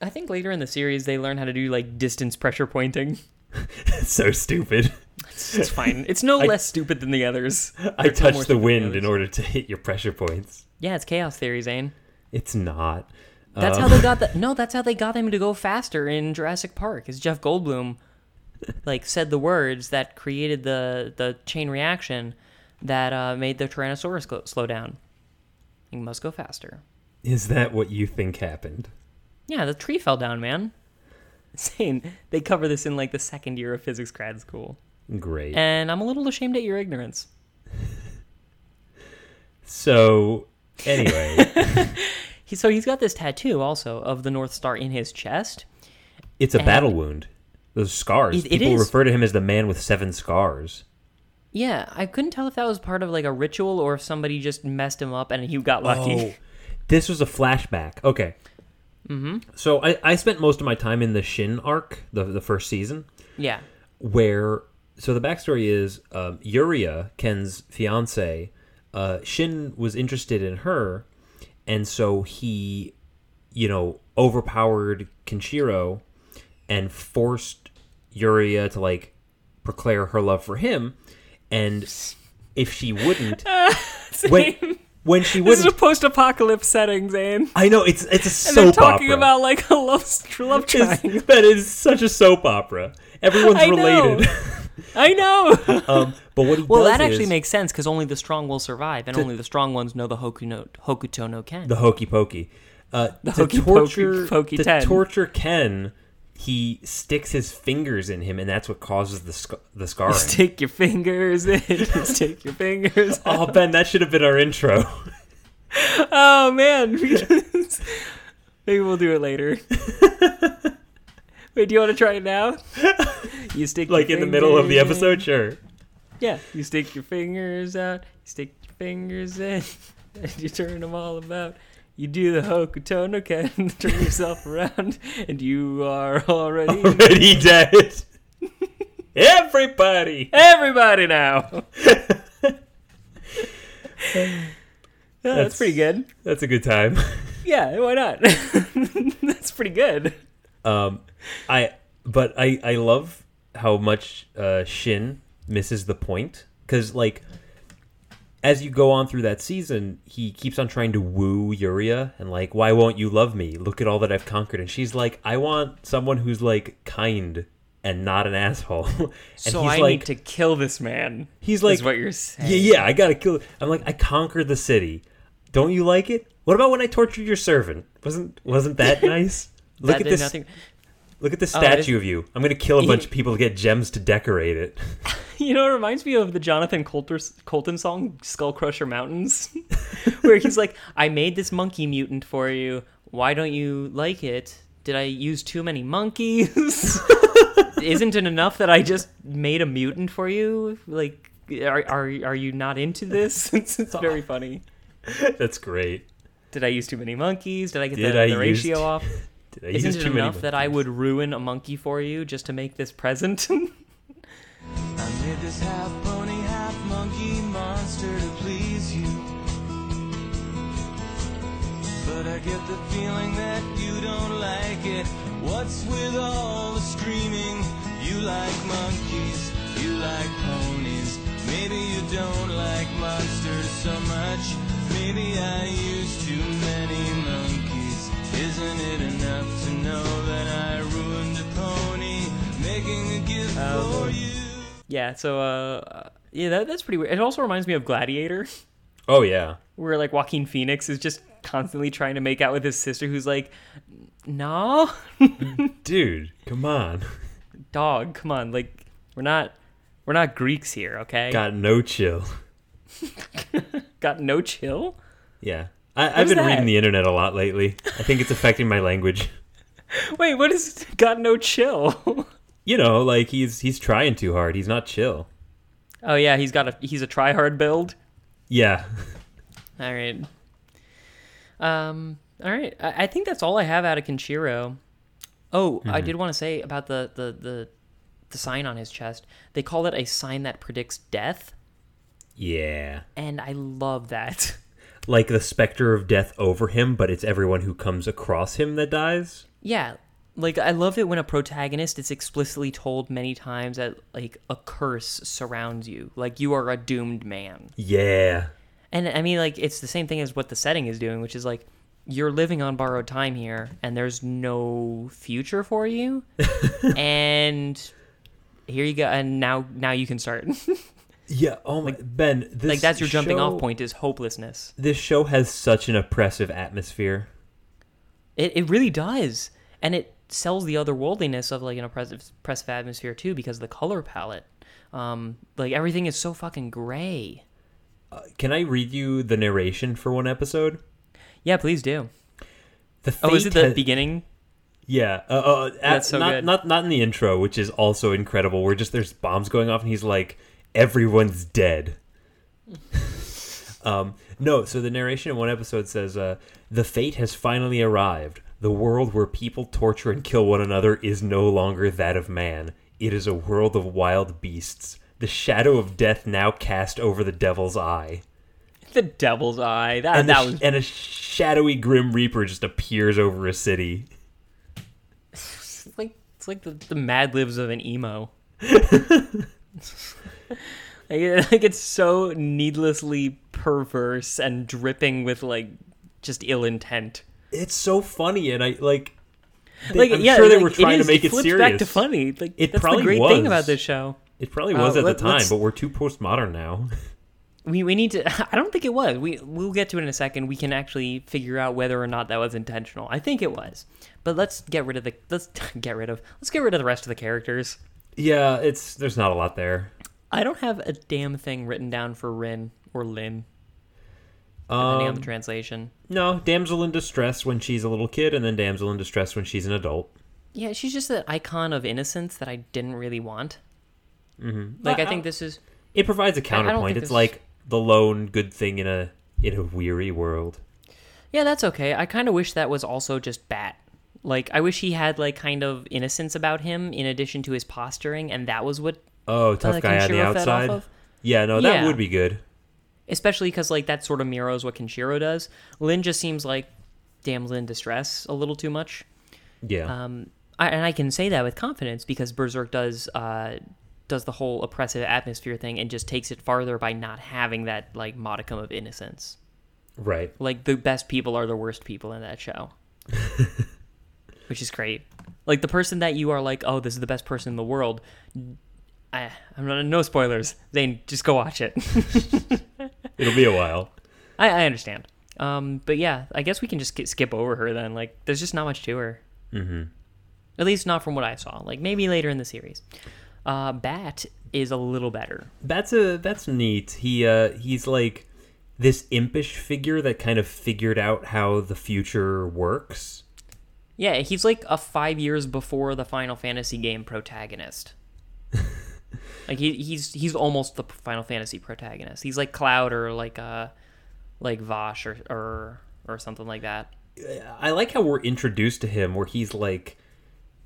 I think later in the series they learn how to do like distance pressure pointing.
so stupid.
It's, it's fine. It's no
I-
less stupid than the others.
I
They're no more
touched the wind in order to hit your pressure points.
Yeah, it's chaos theory, Zane.
It's not.
That's
Uh,
how they got the no. That's how they got him to go faster in Jurassic Park. Is Jeff Goldblum like said the words that created the the chain reaction that uh, made the Tyrannosaurus go, slow down. You must go faster.
Is that what you think happened?
Yeah, the tree fell down, man. Insane. They cover this in like the second year of physics grad school,
Great.
and I'm a little ashamed at your ignorance.
so, anyway,
He, so he's got this tattoo also of the North Star in his chest.
it's a
And-
battle wound. Those scars.
It- it
People
is.
refer to him as the man with seven scars.
Yeah, I couldn't tell if that was part of like a ritual or if somebody just messed him up and he got lucky.
Oh, this was a flashback. Okay. Mm-hmm. So I, I spent most of my time in the Shin arc, the the first season,
Yeah.
where so the backstory is um, Yuria, Ken's fiance, uh, Shin was interested in her, and so he, you know, overpowered Kenshiro and forced Yuria to like declare her love for him, and if she wouldn't, when when she
This is a post-apocalypse setting, Zane.
I know it's it's a
And
soap
they're talking
opera.
about like a love love
It's-
triangle.
that is such a soap opera. Everyone's
I know.
related.
I know.
um, but what he
well,
does
that actually
is
makes sense because only the strong will survive, and only the strong ones know the Hoku no, Hokuto no Ken.
the hokey pokey. Uh,
The
to
hokey
torture,
pokey- pokey
to
ten.
torture Ken, he sticks his fingers in him, and that's what causes the sc- the scarring.
Stick your fingers in. Stick your fingers.
oh, Ben, that should have been our intro.
Oh man. Maybe we'll do it later. Wait, do you want to try it now? You stick
like in the middle of the episode, sure.
Yeah, you stick your fingers out, you stick your fingers in, and you turn them all about. You do the Hokuto no Ken, turn yourself around, and you are already.
Already dead. Everybody.
Everybody now. Yeah, that's,
That's-
pretty good.
That's a good time.
Yeah, why not? that's pretty good.
Um, I but I I love how much uh, Shin misses the point because like as you go on through that season, he keeps on trying to woo Yuria and like, why won't you love me? Look at all that I've conquered, and she's like, I want someone who's like kind and not an asshole. and
so
he's
I
like,
need to kill this man.
he's like,
what you're saying.
yeah, yeah, I gotta kill. I'm like, I conquered the city. Don't you like it? What about when I tortured your servant? Wasn't wasn't that nice? Look
That
at this.
nothing.
Look at this
Oh,
statue of you. I'm gonna kill a bunch of people to get gems to decorate it.
You know, it reminds me of the Jonathan Coulter, Coulton song "Skull Crusher Mountains," where he's like, "I made this monkey mutant for you. Why don't you like it? Did I use too many monkeys? Isn't it enough that I just made a mutant for you? Like, are are are you not into this? it's, it's very funny.
That's great.
Did I use too many monkeys? Did I get
Did
the, the ratio off?
Did
Isn't it
too many
enough that I would ruin a monkey for you just to make this present?
I made this half pony, half monkey monster to please you. But I get the feeling that you don't like it. What's with all the screaming? You like monkeys, you like ponies. Maybe you don't like monsters so much. Maybe I use too many monkeys. Isn't it enough to know that I ruined a pony? Making a gift
Oh,
for you.
yeah. So, uh, yeah, that, that's pretty weird. It also reminds me of Gladiator.
Oh yeah.
where like Joaquin Phoenix is just constantly trying to make out with his sister, who's like, "No,
Dude, come on.
dog, come on, like we're not, we're not Greeks here, okay?
Got no chill.
Got no chill."
Yeah. I, I've
is
been reading the internet a lot lately. I think it's affecting my language.
Wait, what is got no chill?
You know, like he's he's trying too hard. He's not chill.
oh yeah, he's got a he's a try hard build.
Yeah.
All right. Um. All right. I, I think that's all I have out of Kenshiro. Oh, I did want to say about the, the the the sign on his chest. They call it a sign that predicts death,
Yeah.
and I love that.
Like the specter of death over him, but it's everyone who comes across him that dies.
Yeah, like I love it when a protagonist is explicitly told many times that like a curse surrounds you, like you are a doomed man.
Yeah.
And I mean, like it's the same thing as what the setting is doing, which is like you're living on borrowed time here, and there's no future for you, and here you go, and now now you can start.
Yeah. Oh my Ben, this
like that's your jumping
show-
off point is hopelessness.
This show has such an oppressive atmosphere.
It it really does, and it sells the otherworldliness of like an oppressive oppressive atmosphere too because of the color palette. Um, like everything is so fucking gray.
Can I read you the narration for one episode?
Yeah, please do.
The
Oh, is it the
ha-
beginning?
Yeah, uh, uh, at-
That's so
not
good.
not not in the intro, which is also incredible. Where just there's bombs going off, and he's like, "Everyone's dead." um, no, so the narration in one episode says, uh, "The fate has finally arrived. The world where people torture and kill one another is no longer that of man. It is a world of wild beasts. The shadow of death now cast over the devil's eye."
The Devil's Eye. That
And,
that was
and a shadowy grim reaper just appears over a city.
it's like it's like the, the Mad Libs of an emo. like, like it's so needlessly perverse and dripping with like just ill intent.
it's so funny and i like they-
Like
i'm
yeah,
sure they
like,
were trying
is-
to make it,
flips
serious
back to funny. Like
It
that's
probably
the great thing
was.
about this show.
it probably was
Uh,
at
let-
the time but we're too postmodern now
We we need to. I don't think it was. We we'll get to it in a second. We can actually figure out whether or not that was intentional. I think it was. But let's get rid of the let's get rid of let's get rid of the rest of the characters.
yeah it's there's not a lot there
I don't have a damn thing written down for Rin or Lin, depending on
um,
the translation.
no damsel in distress when she's a little kid and then damsel in distress when she's an adult
Yeah, she's just an icon of innocence that I didn't really want. Mm-hmm. Like I,
I-
think this is
it provides a counterpoint it's like the lone good thing in a in a weary world
yeah, that's okay. I kind of wish that was also just Bat. Like I wish he had like kind of innocence about him in addition to his posturing, and that was what
Oh, tough
uh,
guy on the
Kenshiro fed off
outside.
of.
Yeah, no, that
Yeah.
would be good.
especially because like that sort of mirrors what Kenshiro does. Lin just seems like damsel in distress a little too much.
Yeah.
Um, I, and I can say that with confidence because Berserk does uh, does the whole oppressive atmosphere thing and just takes it farther by not having that like modicum of innocence.
right.
Like the best people are the worst people in that show, which is great. Like the person that you are like, oh, this is the best person in the world. I, I'm not no spoilers. Zane, just go watch it.
It'll be a while.
I, I understand. Um, but yeah, I guess we can just skip, skip over her then. Like, there's just not much to her.
Mm-hmm.
At least not from what I saw. Like maybe later in the series. Uh, Bat is a little better.
That's a that's neat. He uh he's like this impish figure that kind of figured out how the future works.
Yeah, he's like a five years before the Final Fantasy game protagonist. like he, he's he's almost the Final Fantasy protagonist. He's like Cloud or like uh like Vosh or or or something like that.
I like how we're introduced to him where he's like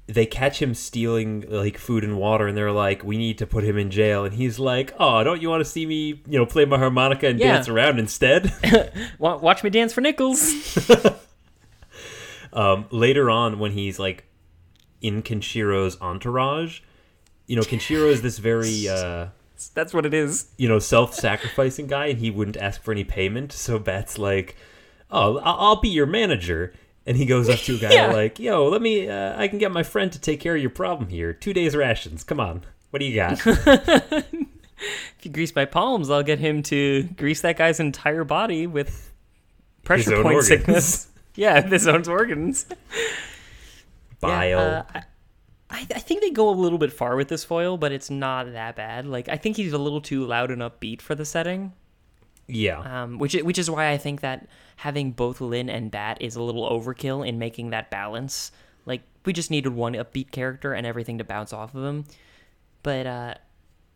they catch him stealing like food and water and they're like we need to put him in jail and he's like oh don't you want to see me you know play my harmonica and
Yeah.
dance around instead
Watch me dance for nickels.
um, later on when he's like in Kenshiro's entourage you know Kenshiro is this very uh
That's what it is.
you know self-sacrificing guy and he wouldn't ask for any payment so Bat's like oh I'll be your manager and he goes up to a guy
Yeah.
like yo let me uh, I can get my friend to take care of your problem here two days rations come on what do you got
If you grease my palms, I'll get him to grease that guy's entire body with pressure point
organs.
sickness. Yeah, his own organs.
bile
Yeah, uh, I, I think they go a little bit far with this foil, but it's not that bad. Like I think he's a little too loud and upbeat for the setting,
yeah
um, which which is why I think that having both Lin and Bat is a little overkill in making that balance. Like we just needed one upbeat character and everything to bounce off of him. But uh,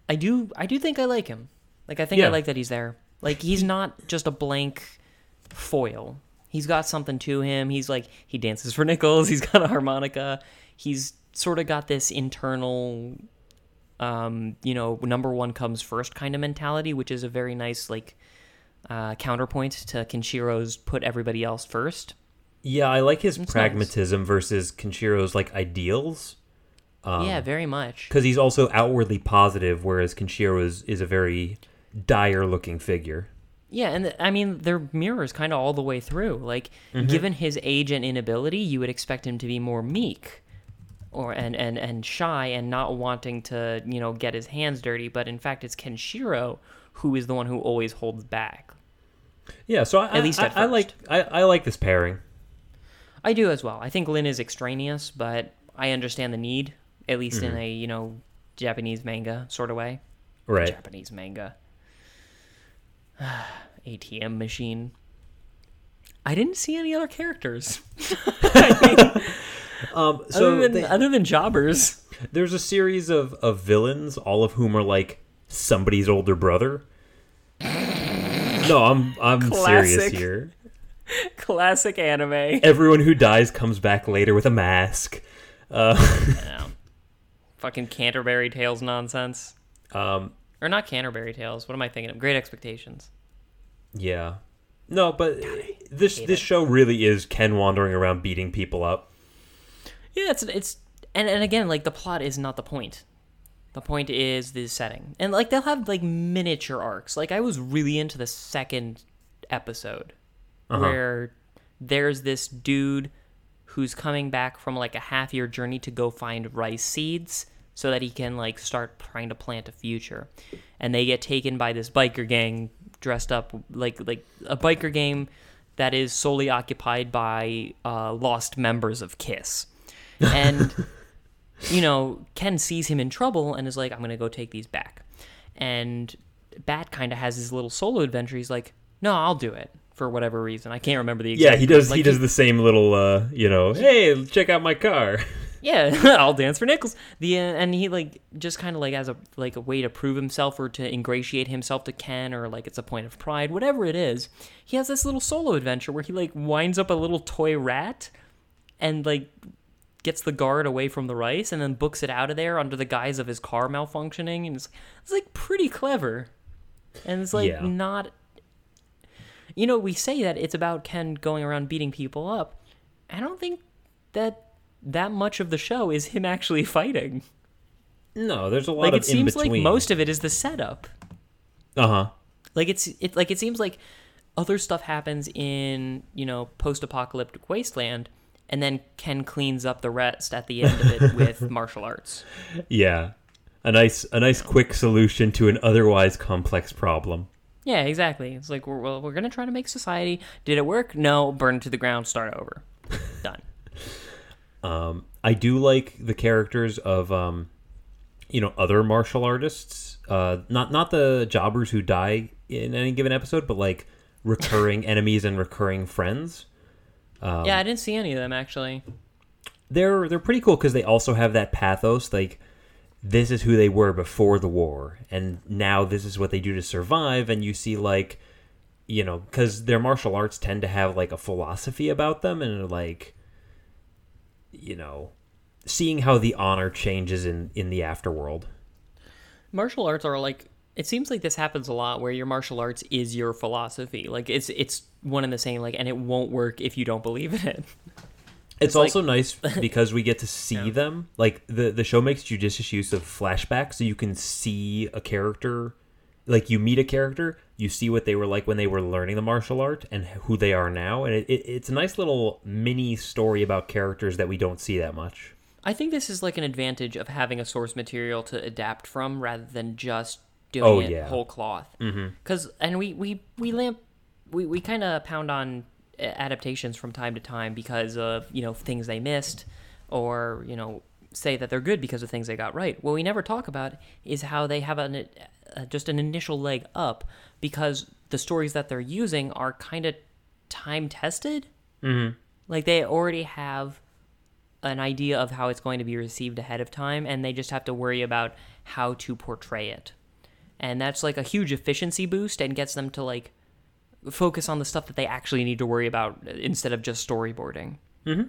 I do I do think I like him. Like I think I like that he's there. Like he's not just a blank foil. He's got something to him. He's like he dances for nickels. He's got a harmonica. He's sort of got this internal um, you know, number one comes first kind of mentality, which is a very nice like uh, counterpoint to Kenshiro's put everybody else first.
yeah I like his
nice.
pragmatism versus Kenshiro's like ideals
yeah, very much.
because he's also outwardly positive whereas Kenshiro is, is a very dire looking figure
Yeah, and th- I mean they're mirrors kind of all the way through. Like given his age and inability, you would expect him to be more meek or and and and shy and not wanting to, you know, get his hands dirty, but in fact it's Kenshiro who is the one who always holds back.
yeah so I,
At least
I,
at
I, I like I, I like this pairing
I do as well. I think Lin is extraneous, but I understand the need, at least in mm-hmm. a, you know, Japanese manga sort of way.
right
Japanese manga. ATM machine. I didn't see any other characters
um so
other than
they-
other than jobbers.
There's a series of, of villains, all of whom are like somebody's older brother. No, I'm I'm serious here.
Classic anime.
Everyone who dies comes back later with a mask. Uh,
Yeah. Fucking Canterbury Tales nonsense.
um,
Or not Canterbury Tales. What am I thinking of? Great Expectations.
yeah, no, but this this
it.
show really is Ken wandering around beating people up.
Yeah, it's it's and and again, like the plot is not the point. The point is the setting, and like they'll have like miniature arcs. Like I was really into the second episode where there's this dude who's coming back from like a half year journey to go find rice seeds so that he can like start trying to plant a future and they get taken by this biker gang dressed up like like a biker gang that is solely occupied by uh, lost members of kiss and you know ken sees him in trouble and is like i'm gonna go take these back and bat kind of has his little solo adventure he's like no i'll do it for whatever reason i can't remember the exact
Yeah, he does.
like,
he does the same little, uh, you know, hey, check out my car.
yeah i'll dance for nickels the uh, and he like just kind of like as a like a way to prove himself or to ingratiate himself to ken or like it's a point of pride whatever it is he has this little solo adventure where he like winds up a little toy rat and like gets the guard away from the rice and then books it out of there under the guise of his car malfunctioning, and it's it's like pretty clever, and it's like
Yeah.
not. You know, we say that it's about Ken going around beating people up. I don't think that that much of the show is him actually fighting.
No, there's a lot
Like
of
it seems
in
like most of it is the setup.
Uh huh.
Like it's it like it seems like other stuff happens in you know post-apocalyptic wasteland, and then Ken cleans up the rest at the end of it with martial arts.
Yeah, a nice a nice quick solution to an otherwise complex problem.
Yeah, exactly. It's like we're well, we're gonna try to make society. Did it work? No. Burn it to the ground. Start over. Done.
Um, I do like the characters of um, you know other martial artists. Uh, not not the jobbers who die in any given episode, but like recurring enemies and recurring friends.
Um, yeah, I didn't see any of them actually.
They're they're pretty cool because they also have that pathos. Like this is who they were before the war, and now this is what they do to survive. And you see like you know because their martial arts tend to have like a philosophy about them, and like you know seeing how the honor changes in in the afterworld.
Martial arts are like it seems like this happens a lot where your martial arts is your philosophy. Like it's it's one and the same. Like and it won't work if you don't believe in it.
It's,
like-
also nice because we get to see them. Like the the show makes judicious use of flashbacks, so you can see a character. Like you meet a character, you see what they were like when they were learning the martial art and who they are now, and it, it, it's a nice little mini story about characters that we don't see that much.
I think this is like an advantage of having a source material to adapt from rather than just doing
Oh,
it
yeah.
whole cloth. Because and we we we lamp we we kind of pound on adaptations from time to time because of you know things they missed or you know say that they're good because of things they got right. What we never talk about is how they have an uh, just an initial leg up because the stories that they're using are kind of time tested. Mm-hmm. Like they already have an idea of how it's going to be received ahead of time and they just have to worry about how to portray it and that's like a huge efficiency boost and gets them to like focus on the stuff that they actually need to worry about instead of just storyboarding. Mm-hmm.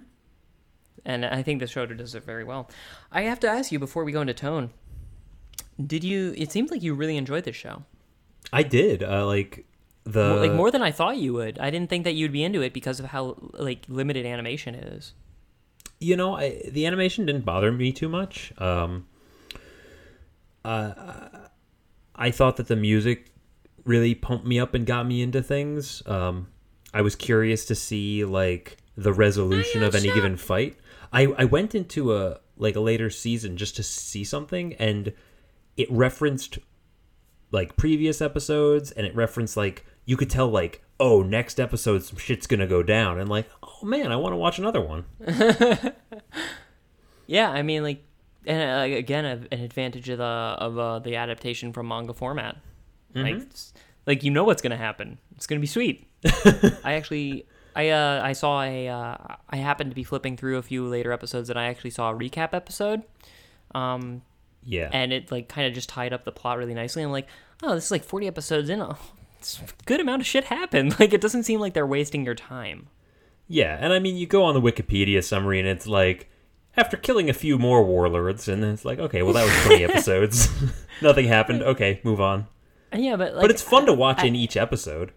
and i think the show does it very well. I have to ask you before we go into tone did you it seems like you really enjoyed this show.
I did uh, like the
like more than i thought you would. I didn't think that you'd be into it because of how like limited animation is.
you know I, the animation didn't bother me too much. Um uh, i thought that the music really pumped me up and got me into things. Um i was curious to see like the resolution of any given fight. I i went into a like a later season just to see something and it referenced like previous episodes and it referenced like you could tell like oh next episode some shit's gonna go down and like oh man i want to watch another one.
Yeah, I mean, like, and uh, again, a, an advantage of the of uh, the adaptation from manga format. Like, it's- like you know what's gonna happen. It's gonna be sweet. I actually, I uh, I saw a, uh, I happened to be flipping through a few later episodes, and I actually saw a recap episode. Um,
yeah
and it like kind of just tied up the plot really nicely. I'm like, oh, this is like 40 episodes in. Oh, a good amount of shit happened. Like, it doesn't seem like they're wasting your time.
Yeah, and I mean, you go on the Wikipedia summary, and it's like after killing a few more warlords, and it's like, okay, well, that was twenty episodes. Nothing happened. Okay, move on.
Yeah, but like,
But it's fun to watch in each episode.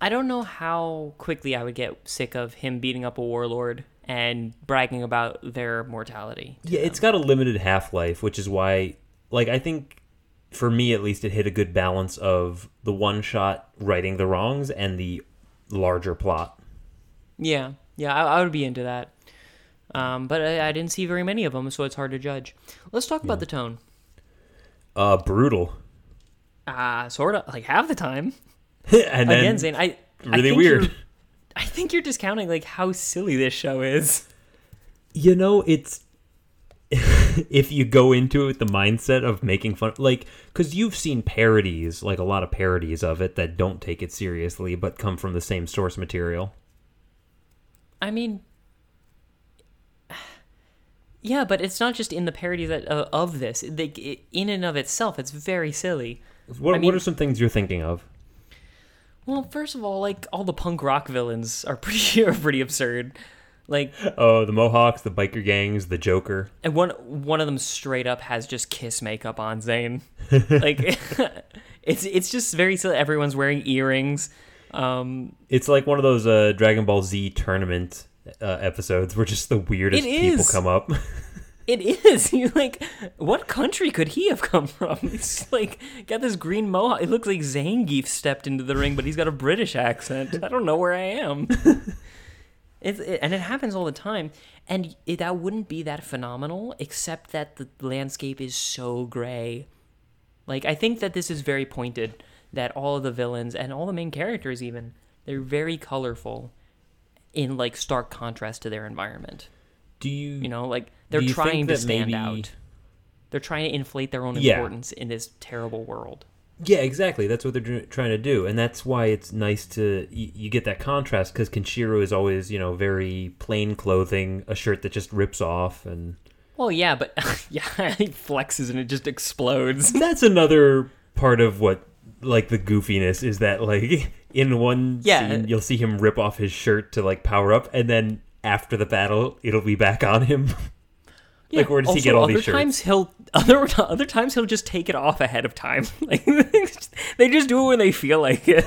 I don't know how quickly I would get sick of him beating up a warlord and bragging about their mortality.
Yeah, it's got a limited half life, which is why, like, I think for me at least, it hit a good balance of the one shot righting the wrongs and the larger plot.
Yeah, yeah, I, I would be into that. Um, but I, I didn't see very many of them, so it's hard to judge. Let's talk about the tone.
Uh, brutal.
Uh, sort of, like half the time.
and then
Again, Zane, I I
really
think
weird.
I think you're discounting like how silly this show is.
you know it's if you go into it with the mindset of making fun like because you've seen parodies like a lot of parodies of it that don't take it seriously but come from the same source material
I mean, yeah, but it's not just in the parody that uh, of this. Like it, in and of itself, it's very silly.
what,
I mean-
what are some things you're thinking of
Well, first of all, like all the punk rock villains are pretty are pretty absurd. Like,
Oh, the Mohawks, the biker gangs, the Joker.
and one one of them straight up has just kiss makeup on Zane. like, it's it's just very silly. Everyone's wearing earrings. Um,
It's like one of those uh, Dragon Ball Z tournament uh, episodes where just the weirdest
It
people
is.
come up.
It is. You like what country could he have come from? He's like got this green mohawk. It looks like Zangief stepped into the ring, but he's got a British accent. I don't know where I am. it's it, and it happens all the time. And it, that wouldn't be that phenomenal, except that the landscape is so gray. Like I think that this is very pointed. That all of the villains and all the main characters, even they're very colorful, in like stark contrast to their environment.
Do you,
You know, like they're trying to stand
maybe-
out. They're trying to inflate their own
Yeah.
importance in this terrible world.
Yeah, exactly. That's what they're trying to do, and that's why it's nice to you, you get that contrast because Kenshiro is always you know very plain clothing, a shirt that just rips off, and
Well, yeah, but yeah, he flexes and it just explodes.
that's another part of what like the goofiness is that like in one
Yeah.
scene you'll see him rip off his shirt to like power up, and then after the battle it'll be back on him. Like, where does he get all
other
these shirts?
times he'll other other times he'll just take it off ahead of time. Like they just do it when they feel like it.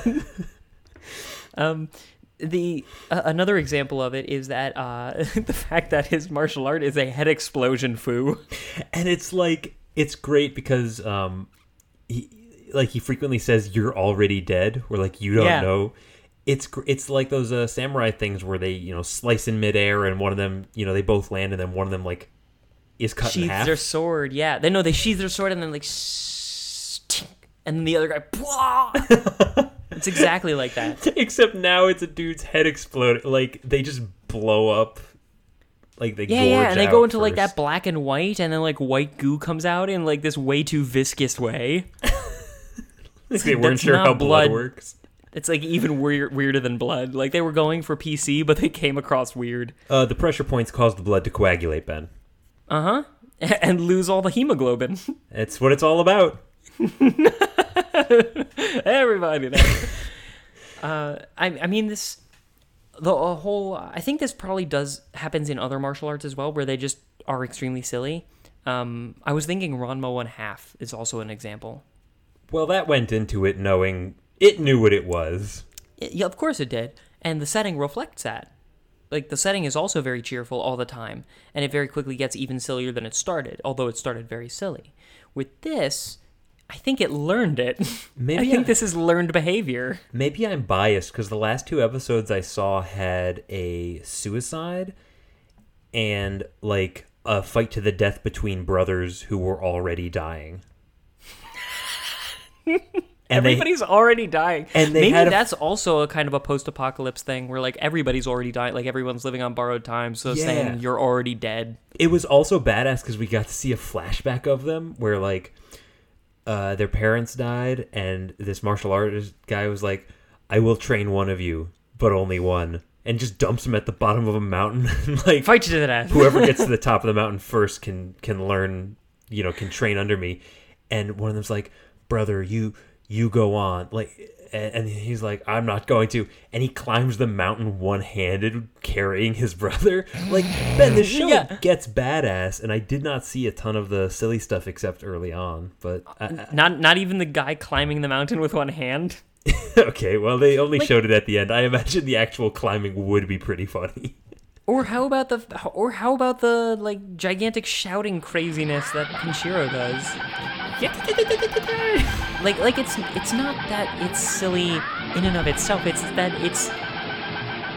um, the uh, another example of it is that uh, the fact that his martial art is a head explosion foo.
and it's like it's great because um he like he frequently says you're already dead or like you don't
Yeah.
know it's it's like those uh, samurai things where they you know slice in midair and one of them you know they both land and then one of them like is cut in half
their sword. Yeah, they know they sheath their sword and then like, and then the other guy. Blah! it's exactly like that.
except now it's a dude's head exploding like they just blow up like they
Yeah, yeah, and they go into like that black and white, and then like white goo comes out in like this way too viscous way.
Like, they weren't sure how blood
blood.
works
It's like even weird, weirder than blood. Like they were going for PC, but they came across weird.
uh, the pressure points caused the blood to coagulate ben
Uh huh. And lose all the hemoglobin.
it's what it's all about
Everybody knows. uh, I, I mean, this the whole. I think this probably does happens in other martial arts as well, where they just are extremely silly. Um, I was thinking Ranma One Half is also an example.
Well that went into it knowing it knew what it was
Yeah, of course it did, and the setting reflects that. Like the setting is also very cheerful all the time, and it very quickly gets even sillier than it started. Although it started very silly. With this, I think it learned it.
Maybe
I think
I-
this is learned behavior.
Maybe I'm biased because the last two episodes I saw had a suicide and like a fight to the death between brothers who were already dying. And they,
Everybody's already dying.
and they
Maybe
had a-
that's also a kind of a post-apocalypse thing where like everybody's already dying, like everyone's living on borrowed time, so
Yeah.
saying you're already dead.
it was also badass because we got to see a flashback of them where like uh, their parents died and this martial artist guy was like, "I will train one of you, but only one," and just dumps him at the bottom of a mountain. like
Fight you to the death.
whoever gets to the top of the mountain first can can learn you know can train under me and one of them's like brother you you go on. Like and, he's like i'm not going to. And he climbs the mountain one-handed carrying his brother. Like ben this show
Yeah.
gets badass and i did not see a ton of the silly stuff except early on but uh, I,
Not not even the guy climbing the mountain with one hand.
Okay well they only showed it at the end. I imagine the actual climbing would be pretty funny
Or how about the or how about the like gigantic shouting craziness that Kenshiro does? Like like it's it's not that it's silly in and of itself. It's that it's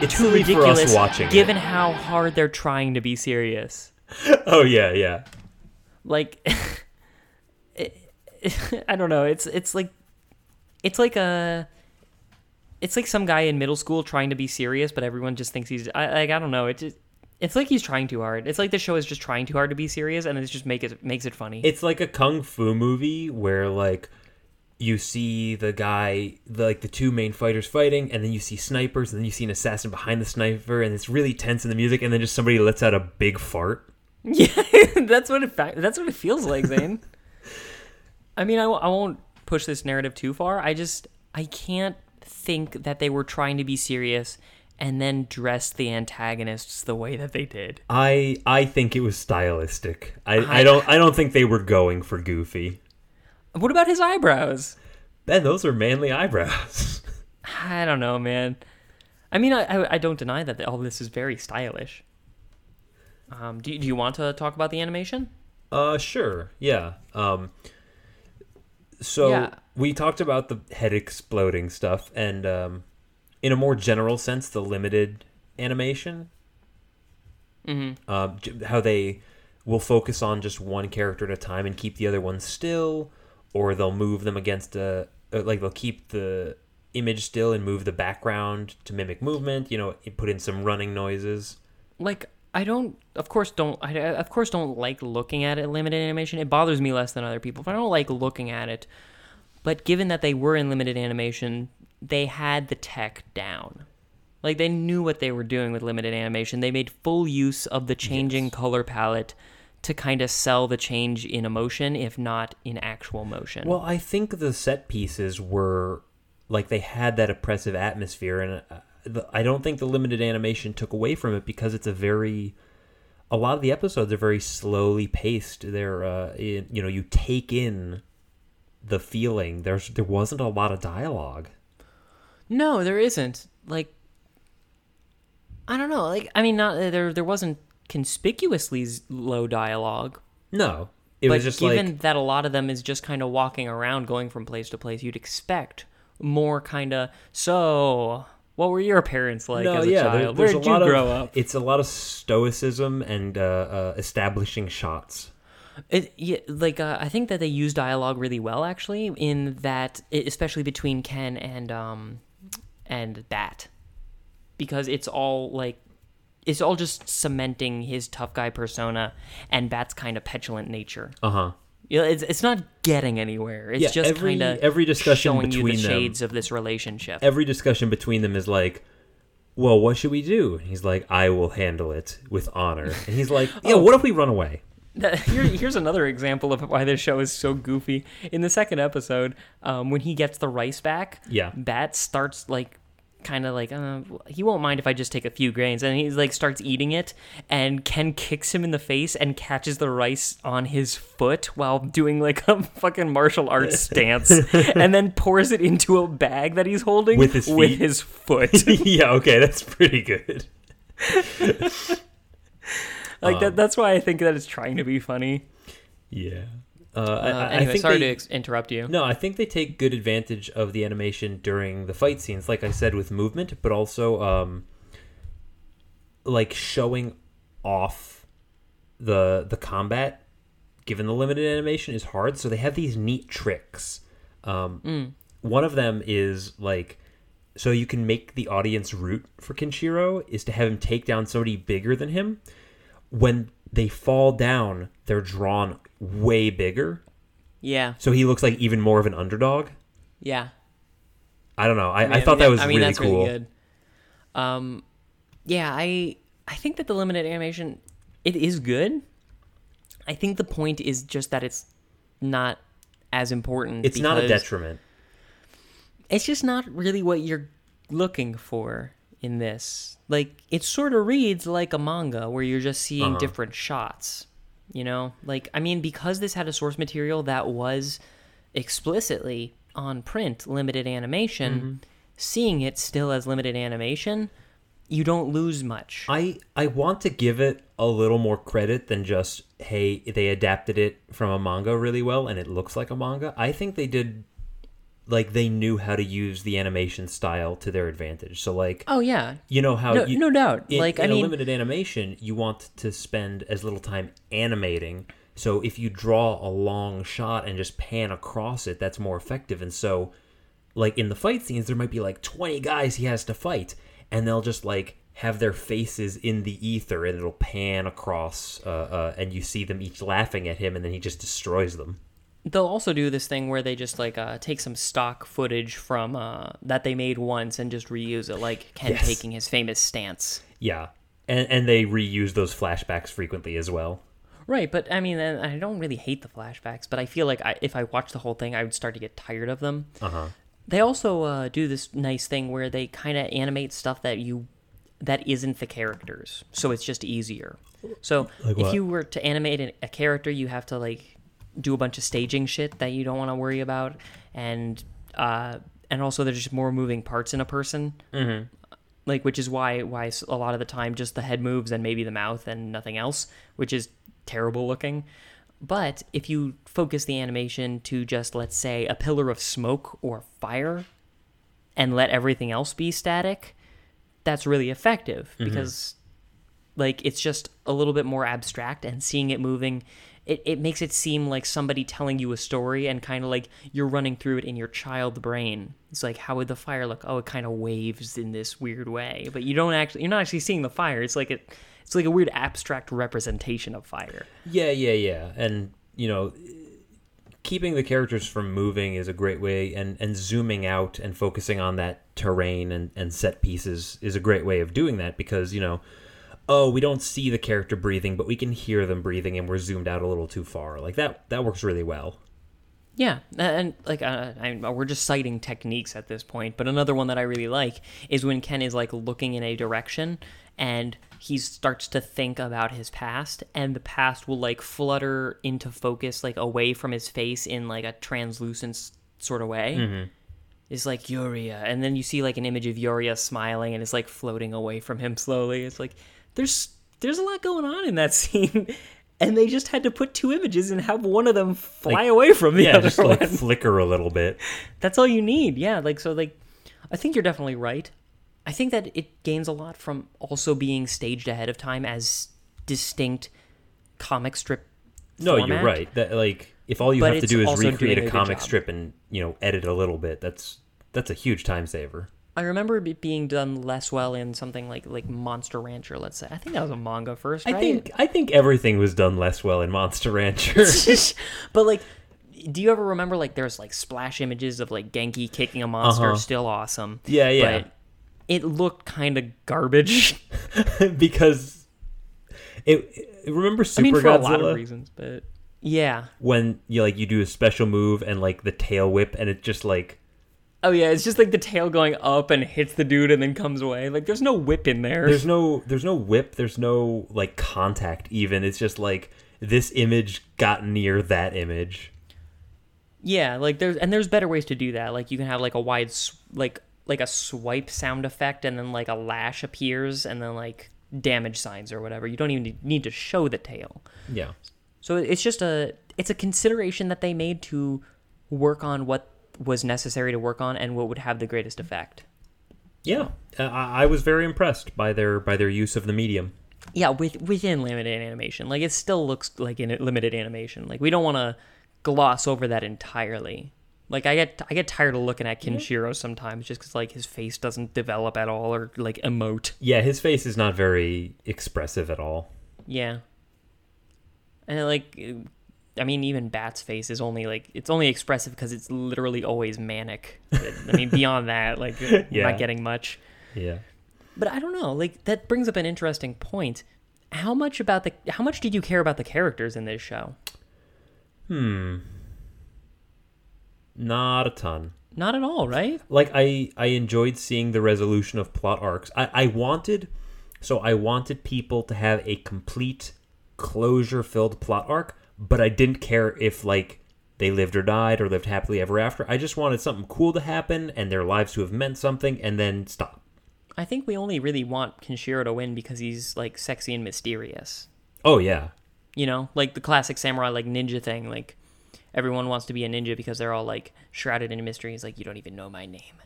it's
too ridiculous
us watching it.
given how hard they're trying to be serious.
oh yeah yeah
Like it, I don't know. It's it's like it's like a it's like some guy in middle school trying to be serious, but everyone just thinks he's I, like I don't know. It just it's like he's trying too hard. It's like the show is just trying too hard to be serious, and it's just make it makes it funny.
It's like a kung fu movie where like you see the guy, the, like the two main fighters fighting, and then you see snipers, and then you see an assassin behind the sniper, and it's really tense in the music, and then just somebody lets out a big fart.
yeah, that's what it fa- that's what it feels like, Zane. I mean, I, w- I won't push this narrative too far. I just I can't think that they were trying to be serious and then dressed the antagonists the way that they did.
I I think it was stylistic. I, I,
I-
don't I don't think they were going for goofy.
What about his eyebrows?
Ben, those are manly eyebrows.
I don't know, man. I mean, I, I, I don't deny that all this is very stylish. Um, do, you- do you want to talk about the animation?
Uh, sure. Yeah. Um, so
Yeah.
We talked about the head exploding stuff, and um, in a more general sense, the limited animation mm-hmm. um, how they will focus on just one character at a time and keep the other one still, or they'll move them against a uh, like they'll keep the image still and move the background to mimic movement. You know, put in some running noises.
Like, I don't, of course, don't, I, I- of course, don't like looking at it limited animation. It bothers me less than other people, but I don't like looking at it. But given that they were in limited animation, they had the tech down. Like they knew what they were doing with limited animation. They made full use of the changing color palette to kind of sell the change in emotion, if not in actual motion.
Well, I think the set pieces were like they had that oppressive atmosphere, and uh, I don't think the limited animation took away from it because it's a very a lot of the episodes are very slowly paced. They're uh, you know you take in the feeling. There's there wasn't a lot of dialogue.
No, there isn't. Like, I don't know. Like, I mean, not there. There wasn't conspicuously low dialogue,
No, it
but
was just
given
like
that a lot of them is just kind of walking around, going from place to place, you'd expect more kind of. So, what were your parents like
no,
as a
yeah.
child?
there's
Where
a
did you
lot
grow
of
up?
it's a lot of stoicism and uh, uh, establishing shots.
It, yeah, like uh, I think that they use dialogue really well, actually, in that, especially between Ken and um, and Bat, because it's all like, it's all just cementing his tough guy persona and Bat's kind of petulant nature.
Uh huh.
You know, it's it's not getting anywhere. It's
Yeah,
just kind of
every discussion
showing you the
between them-
shades of this relationship.
every discussion between them is like, well, what should we do? And he's like, I will handle it with honor. And he's like, yeah, what if we run away?
That- Here, here's another example of why this show is so goofy. In the second episode, um, when he gets the rice back,
Yeah.
Bat starts like kind of like uh, he won't mind if I just take a few grains, and he's like starts eating it, and Ken kicks him in the face and catches the rice on his foot while doing like a fucking martial arts stance, and then pours it into a bag that he's holding
With his
with his foot.
yeah, okay, that's pretty good.
Like
Um,
that. That's why I think that it's trying to be funny.
Yeah. Uh, I,
Uh,
I- I
anyway,
think
sorry
they,
to ex- interrupt you.
No, I think they take good advantage of the animation during the fight scenes, like I said, with movement, but also um, like showing off the the combat. Given the limited animation is hard, so they have these neat tricks. Um, One of them is like, so you can make the audience root for Kenshiro is to have him take down somebody bigger than him. When they fall down, they're drawn way bigger,
Yeah,
so he looks like even more of an underdog.
yeah.
I don't know. I, I,
mean,
thought that was
I mean,
really
that's
cool.
really good. Um, yeah, I I think that the limited animation it is good. I think the point is just that it's not as important.
It's not a detriment.
It's just not really what you're looking for in this. Like it sort of reads like a manga where you're just seeing
Uh-huh.
different shots. You know, like I mean, because this had a source material that was explicitly on print, limited animation,
Mm-hmm.
seeing it still as limited animation, you don't lose much.
I I want to give it a little more credit than just hey they adapted it from a manga really well and it looks like a manga. I think they did like they knew how to use the animation style to their advantage. So like
oh yeah,
you know how
no,
you,
no doubt.
in,
like
in
I
a
mean,
limited animation you want to spend as little time animating so if you draw a long shot and just pan across it that's more effective and so like in the fight scenes there might be like 20 guys he has to fight and they'll just like have their faces in the ether and it'll pan across uh, uh, and you see them each laughing at him and then he just destroys them
they'll also do this thing where they just like uh, take some stock footage from uh, that they made once and just reuse it, like Ken
Yes.
taking his famous stance.
yeah and and they reuse those flashbacks frequently as well
Right, but I mean, and I don't really hate the flashbacks, but I feel like I, if I watched the whole thing, I would start to get tired of them.
uh-huh
They also uh, do this nice thing where they kind of animate stuff that you that isn't the characters, so it's just easier. So
Like
if you were to animate an- a character, you have to like do a bunch of staging shit that you don't want to worry about, and uh, and also there's just more moving parts in a person. Mm-hmm. Like, which is why why a lot of the time just the head moves and maybe the mouth and nothing else, which is terrible looking. But if you focus the animation to just let's say a pillar of smoke or fire, and let everything else be static, that's really effective because like it's just a little bit more abstract and seeing it moving it, it makes it seem like somebody telling you a story and kind of like you're running through it in your child brain. It's like how would the fire look? Oh it kind of waves in this weird way. But you don't actually you're not actually seeing the fire. It's like it it's like a weird abstract representation of fire.
Yeah, yeah, yeah. And, you know, keeping the characters from moving is a great way and, and zooming out and focusing on that terrain and, and set pieces is a great way of doing that because, you know, oh, we don't see the character breathing, but we can hear them breathing and we're zoomed out a little too far. Like that that works really well.
Yeah, and like uh, I, we're just citing techniques at this point, but another one that I really like is when Ken is like looking in a direction and he starts to think about his past, and the past will like flutter into focus like away from his face in like a translucent sort of way. It's like Yuria, and then you see like an image of Yuria smiling and it's like floating away from him slowly. It's like there's there's a lot going on in that scene. And they just had to put two images and have one of them fly
Like-
away from the
Yeah,
other
just like flicker a little bit.
That's all you need. Yeah, like so like I think you're definitely right. I think that it gains a lot from also being staged ahead of time as distinct comic strip
No,
format.
you're right. That like if all you
But
have to do is recreate a
a
comic
job.
strip and, you know, edit a little bit, that's that's a huge time saver.
I remember it being done less well in something like like Monster Rancher, let's say. I think that was a manga first, right?
I think I think everything was done less well in Monster Rancher.
but like do you ever remember like there's like splash images of like Genki kicking a monster
Uh-huh.
still awesome.
Yeah, yeah.
But it looked kind of garbage.
because it, it- remember
I mean for
Godzilla
a lot of reasons, but yeah.
when you like you do a special move and like the tail whip and it just like
Oh yeah, it's just like the tail going up and hits the dude and then comes away. Like there's no whip in there.
there's no there's no whip there's no like contact even it's just like this image got near that image
yeah, like there's and there's better ways to do that. Like you can have like a wide like like a swipe sound effect and then like a lash appears and then like damage signs or whatever. You don't even need- need to show the tail.
yeah
So it's just a it's a consideration that they made to work on what was necessary to work on and what would have the greatest effect.
yeah uh, I, I was very impressed by their by their use of the medium
Yeah, with within limited animation, like it still looks like in limited animation. Like we don't want to gloss over that entirely. Like I get I get tired of looking at Kenshiro sometimes just because like his face doesn't develop at all or like emote.
yeah his face is not very expressive at all
Yeah, and like I mean even Bat's face is only like it's only expressive because it's literally always manic. I mean beyond that, like
Yeah.
not getting much.
yeah
But I don't know. Like that brings up an interesting point. How much about the how much did you care about the characters in this show? Hmm.
Not a ton
Not at all, right?
like I I enjoyed seeing the resolution of plot arcs. I I wanted so I wanted people to have a complete closure filled plot arc, but I didn't care if like they lived or died or lived happily ever after. I just wanted something cool to happen and their lives to have meant something and then stop.
I think we only really want Kenshiro to win because he's like sexy and mysterious.
Oh yeah.
You know, like the classic samurai like ninja thing. Like everyone wants to be a ninja because they're all like shrouded in mystery. He's like, you don't even know my name.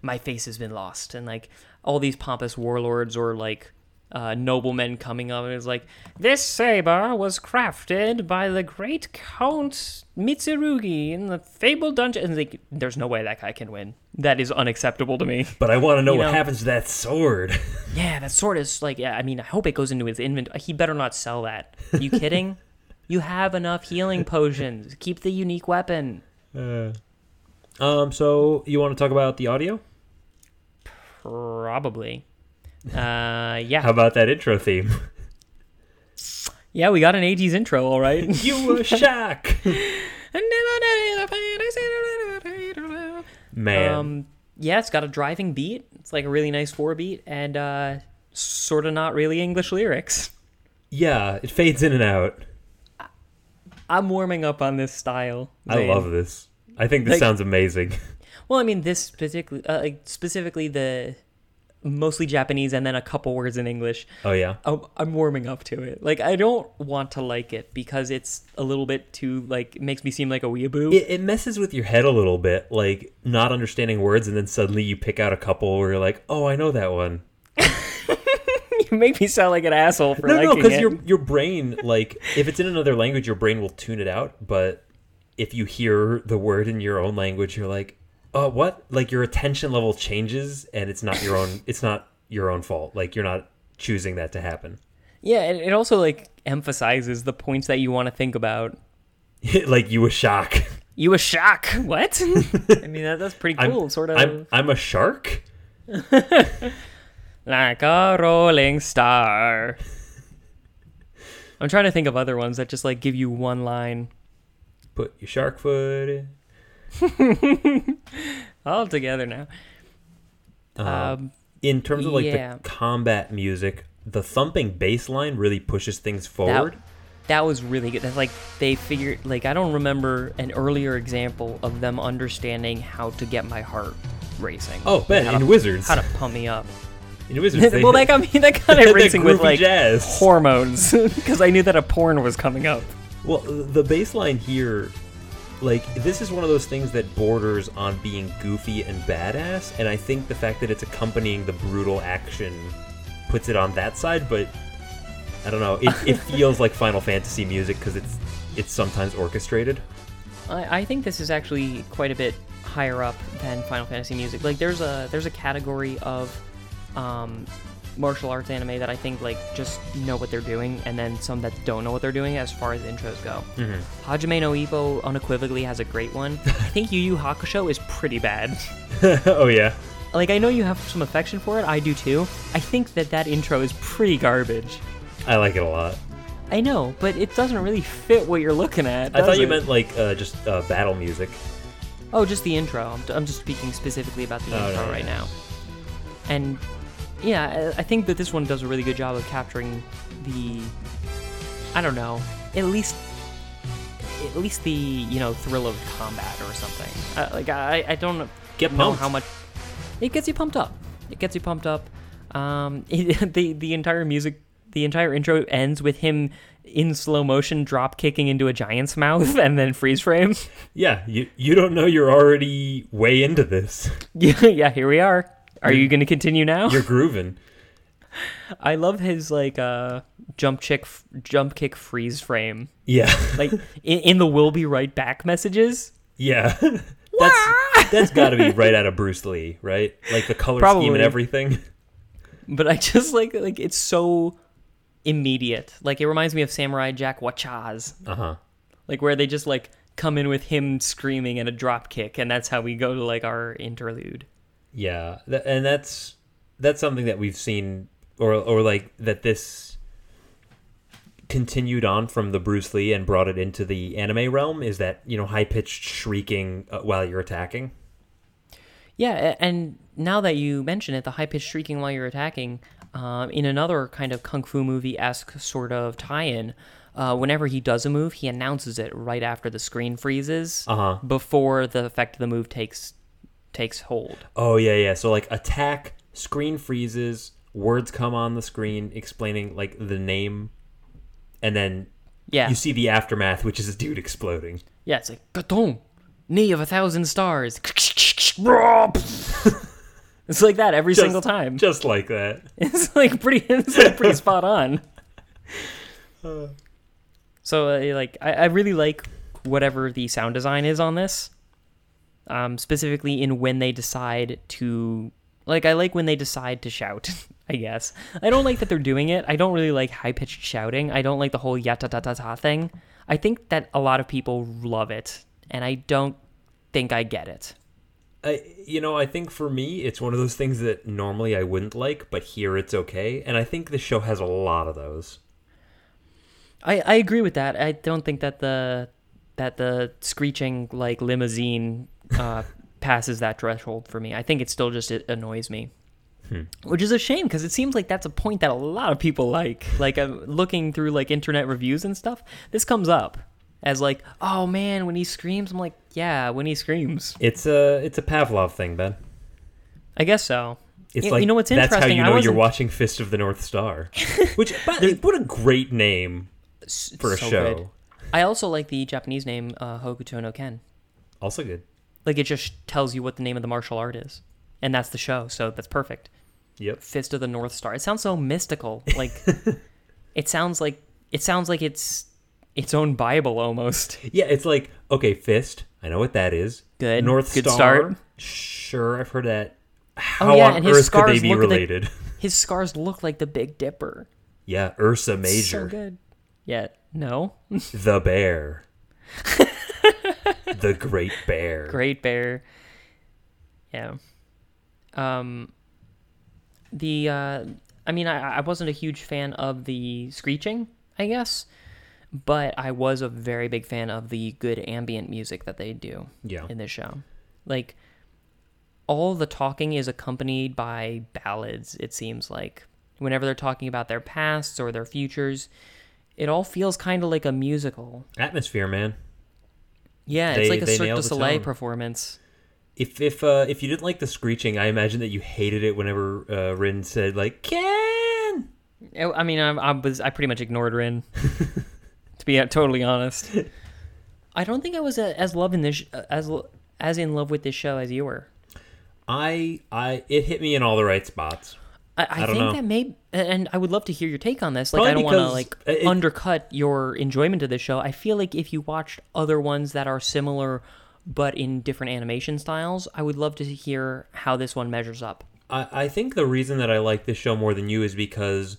My face has been lost, and like all these pompous warlords or like uh, noblemen coming up and it's like, this saber was crafted by the great Count Mitsurugi in the fabled dungeon. And like, there's no way that guy can win. That is unacceptable to me.
But I want to know
You
what
know-
happens to that sword.
Yeah, that sword is like, yeah, I mean, I hope it goes into his inventory. He better not sell that. you kidding? you have enough healing potions. Keep the unique weapon.
um so you want to talk about the audio?
Probably. Uh, yeah.
How about that intro theme?
yeah, we got an 80s intro, all right.
you were shock. Man.
um, yeah, it's got a driving beat. It's like a really nice four beat. And uh, sort of not really English lyrics.
Yeah, it fades in and out.
I'm warming up on this style.
I love this. I think this
Like-
sounds amazing.
Well, I mean, this particularly, uh, like, specifically the mostly Japanese and then a couple words in English.
Oh yeah.
I'm, I'm warming up to it. Like, I don't want to like it because it's a little bit too like makes me seem like a weeaboo.
It, it messes with your head a little bit, like not understanding words, and then suddenly you pick out a couple where you're like, "Oh, I know that one."
you make me sound like an asshole for
No, no, because your your brain, like, if it's in another language, your brain will tune it out. But if you hear the word in your own language, you're like, "Oh, what?" Like your attention level changes, and it's not your own. It's not your own fault. Like you're not choosing that to happen.
Yeah, it, it also like emphasizes the points that you want to think about.
like you a shock.
You a shock? What? I mean, that, that's pretty
I'm,
cool. sort of
I'm I'm a shark.
like a rolling star. I'm trying to think of other ones that just like give you one line
Put your shark foot in.
all together now.
Um,
Um,
in terms of like
yeah.
the combat music, the thumping bass line really pushes things forward.
that was really good. That's like they figured. Like I don't remember an earlier example of them understanding how to get my heart racing.
oh, Ben, in
to,
Wizards.
how to pump me up.
in Wizards. they-
well, that got me. That
kind of
racing with like
jazz.
hormones because I knew that a porn was coming up.
Well, the bass line here, like this is one of those things that borders on being goofy and badass, and I think the fact that it's accompanying the brutal action puts it on that side. But I don't know. It, it feels like Final Fantasy music because it's it's sometimes orchestrated.
I, I think this is actually quite a bit higher up than Final Fantasy music. Like there's a there's a category of um, martial arts anime that I think like just know what they're doing, and then some that don't know what they're doing as far as intros go.
Mm-hmm.
Hajime no Ippo unequivocally has a great one. I think Yu Yu Hakusho is pretty bad.
oh yeah.
Like I know you have some affection for it, I do too. I think that that intro is pretty garbage.
I like it a lot.
I know, but it doesn't really fit what you're looking at.
I thought you
it?
meant like uh, just uh, battle music.
Oh, just the intro. I'm, I'm just speaking specifically about the
Oh,
intro
no,
right
yeah.
now. And yeah, I think that this one does a really good job of capturing the, I don't know, at least, at least the you know thrill of combat or something. Uh, like I, I don't
Get
know
pumped.
how much it gets you pumped up. It gets you pumped up. Um, it, the the entire music, the entire intro ends with him in slow motion drop kicking into a giant's mouth and then freeze frame.
Yeah, you you don't know you're already way into this.
Yeah, yeah, here we are. Are you going to continue now?
You're grooving.
I love his like uh jump chick jump kick freeze frame.
Yeah,
Like in, in the "We'll be right back" messages.
yeah. that's that's got to be right out of Bruce Lee, right? Like the color scheme and everything.
But I just like like it's so immediate. Like it reminds me of Samurai Jack Wachaz.
Uh huh.
Like where they just like come in with him screaming and a drop kick and that's how we go to like our interlude.
Yeah, Th- and that's that's something that we've seen, or or like that this continued on from the Bruce Lee and brought it into the anime realm. Is that you know high pitched shrieking uh, while you're attacking?
Yeah, and now that you mention it, the high pitched shrieking while you're attacking, um, in another kind of kung fu movie esque sort of tie in, uh, whenever he does a move, he announces it right after the screen freezes,
Uh-huh.
before the effect of the move takes takes hold.
Oh yeah, yeah. So like attack, screen freezes, words come on the screen explaining like the name, and then
Yeah,
you see the aftermath, which is a dude exploding.
yeah, it's like Gaton, knee of a thousand stars. it's like that every
Just-
single time.
just like that.
It's like pretty. It's like pretty spot on. So uh, like, I, I really like whatever the sound design is on this. Um, specifically in when they decide to like, I like when they decide to shout. I guess I don't like that they're doing it. I don't really like high pitched shouting. I don't like the whole yata ta ta ta thing. I think that a lot of people love it, and I don't think I get it.
I, you know, I think for me, it's one of those things that normally I wouldn't like, but here it's okay. And I think the show has a lot of those.
I, I agree with that. I don't think that the that the screeching like limousine uh, passes that threshold for me. I think it still just it annoys me. which is a shame because it seems like that's a point that a lot of people like. Like uh, looking through like internet reviews and stuff, this comes up as like, oh man, when he screams, I'm like, yeah, when he screams.
It's a it's a Pavlov thing, Ben.
I guess so.
It's
Y-
like
you know what's
That's how
interesting?
you know you're watching Fist of the North Star. Which, but, what a great name for a
so
show.
good. I also like the Japanese name uh, Hokuto no Ken.
Also good.
Like it just tells you what the name of the martial art is, and that's the show. So that's perfect.
Yep.
Fist of the North Star. It sounds so mystical. Like it sounds like it sounds like it's its own Bible almost.
Yeah, it's like okay, Fist. I know what that is.
Good.
North
Good
Star.
start.
Sure, I've heard that. Oh, How
Oh, yeah,
on
and his
earth could they be
look like-
related?
His scars look like the Big Dipper.
yeah, Ursa Major.
So good. Yeah. No.
the bear, the Great Bear.
Great Bear. Yeah. Um. The uh, I mean, I I wasn't a huge fan of the screeching, I guess, but I was a very big fan of the good ambient music that they do.
Yeah.
in this show. Like all the talking is accompanied by ballads, it seems like. Whenever they're talking about their pasts or their futures, it all feels kind of like a musical.
Atmosphere, man.
Yeah,
They-
it's like a Cirque du Soleil performance.
If if uh, if you didn't like the screeching, I imagine that you hated it whenever uh, Rin said like Ken.
Oh, I mean, I, I was I pretty much ignored Rin, to be totally honest. I don't think I was uh, as loving this uh, as as in love with this show as you were.
I I it hit me in all the right spots.
I, I,
I
think
know.
that may, and I would love to hear your take on this. Like,
Probably
I don't want to like
it-
undercut your enjoyment of this show. I feel like if you watched other ones that are similar but in different animation styles, I would love to hear how this one measures up.
I, I think the reason that I like this show more than you is because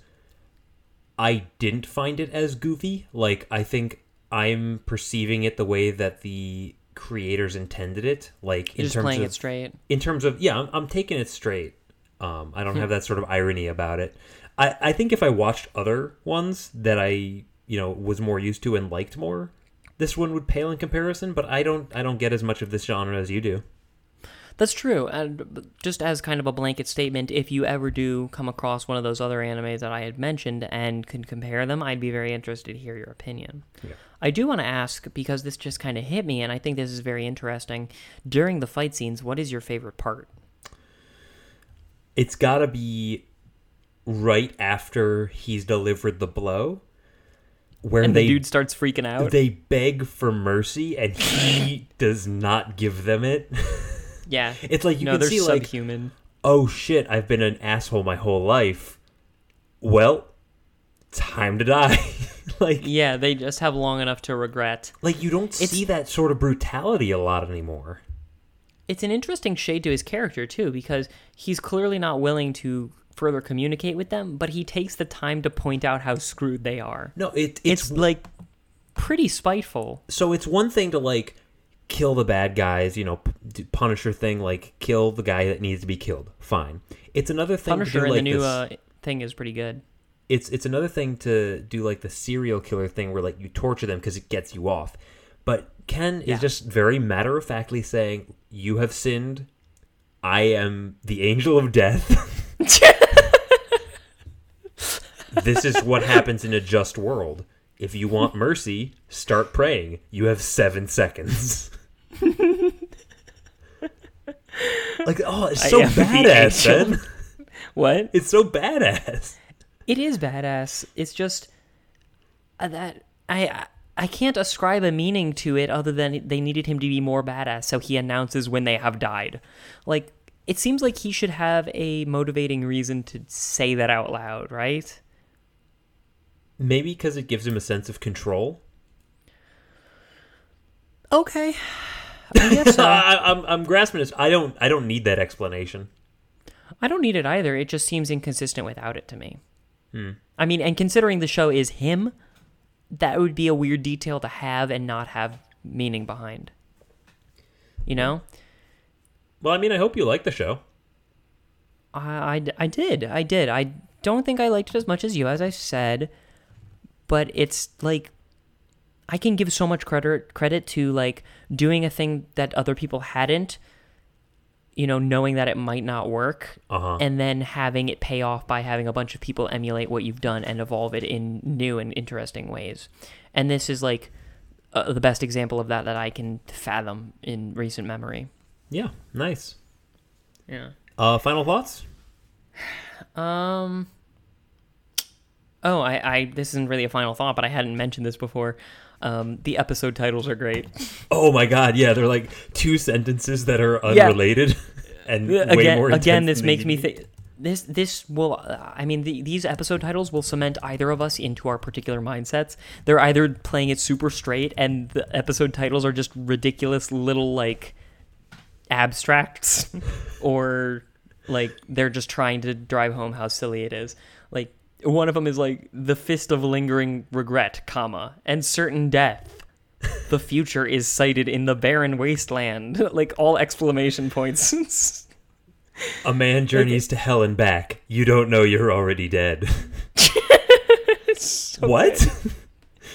I didn't find it as goofy. Like I think I'm perceiving it the way that the creators intended it. Like in
Just
terms
playing
of
it straight.
in terms of yeah, I'm, I'm taking it straight. Um, I don't have that sort of irony about it. I, I think if I watched other ones that I you know was more used to and liked more, this one would pale in comparison. But I don't I don't get as much of this genre as you do.
That's true. And just as kind of a blanket statement, if you ever do come across one of those other animes that I had mentioned and can compare them, I'd be very interested to hear your opinion.
Yeah.
I do want to ask because this just kind of hit me, and I think this is very interesting. During the fight scenes, what is your favorite part?
It's got to be right after he's delivered the blow where
And
they
the dude starts freaking out.
they beg for mercy and he does not give them it
yeah.
it's like you
no,
can see like
subhuman.
oh shit i've been an asshole my whole life well time to die like
Yeah, they just have long enough to regret.
like you don't
It's-
see that sort of brutality a lot anymore
It's an interesting shade to his character too, because he's clearly not willing to further communicate with them, but he takes the time to point out how screwed they are.
no it,
It's, like pretty spiteful.
so it's one thing to like kill the bad guys, you know, p- Punisher thing, like kill the guy that needs to be killed. Fine. It's another thing
Punisher
to do like
the new
this,
uh, thing is pretty good.
it's it's another thing to do like the serial killer thing where like you torture them because it gets you off. But Ken
Yeah.
is just very matter of factly saying, "You have sinned. I am the angel of death." this is what happens in a just world. If you want mercy, start praying. You have seven seconds. like, oh, it's so badass, man.
What?
It's so badass.
It is badass. It's just uh, that I I- can't ascribe a meaning to it other than they needed him to be more badass, so he announces when they have died. Like it seems like he should have a motivating reason to say that out loud, right?
Maybe because it gives him a sense of control.
Okay. I guess so.
I, I'm, I'm grasping this. I don't. I don't need that explanation.
I don't need it either. It just seems inconsistent without it to me. Hmm. I mean, and considering the show is him, that would be a weird detail to have and not have meaning behind. You know?
Well, I mean, I hope you like the show.
I, I, I did. I did. I don't think I liked it as much as you, as I said, but it's like I can give so much credit credit to like doing a thing that other people hadn't you know, knowing that it might not work,
Uh-huh.
and then having it pay off by having a bunch of people emulate what you've done and evolve it in new and interesting ways. And this is like uh, the best example of that that I can fathom in recent memory.
Yeah, nice.
Yeah.
Uh, final thoughts?
Um. Oh, I, I. This isn't really a final thought, but I hadn't mentioned this before. Um, the episode titles are great.
Oh my god, yeah, they're like two sentences that are
Yeah.
unrelated and way
again,
more
again, this makes me
need to be.
think. This this will. Uh, I mean, the, these episode titles will cement either of us into our particular mindsets. They're either playing it super straight, and the episode titles are just ridiculous little like abstracts, or like they're just trying to drive home how silly it is. Like one of them is like the fist of lingering regret, comma, and certain death. The future is sighted in the barren wasteland. like all exclamation points.
A man journeys to hell and back. You don't know you're already dead. what?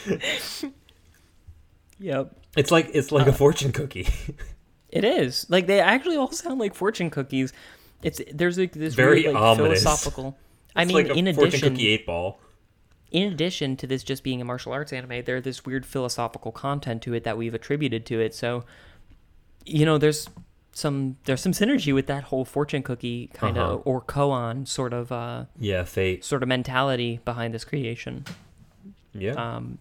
Yep.
It's like it's
Uh,
like a fortune cookie.
It is. Like they actually all sound like fortune cookies. It's there's like this
Very
weird, like,
ominous.
philosophical. I mean,
like
in addition,
cookie eight ball.
in addition to this just being a martial arts anime, there's this weird philosophical content to it that we've attributed to it. So, you know, there's some there's some synergy with that whole fortune cookie kind of
Uh-huh.
or koan sort of uh
Yeah, fate.
sort of mentality behind this creation.
Yeah.
um,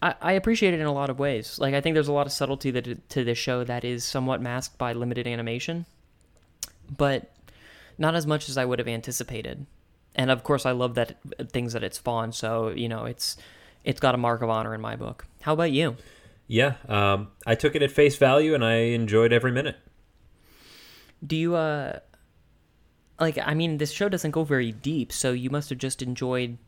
I, I appreciate it in a lot of ways. Like I think there's a lot of subtlety that to this show that is somewhat masked by limited animation, but not as much as I would have anticipated. And of course, I love that things that it spawned. So you know, it's it's got a mark of honor in my book. How about you?
yeah. Um, I took it at face value and I enjoyed every minute.
Do you uh like I mean this show doesn't go very deep, so you must have just enjoyed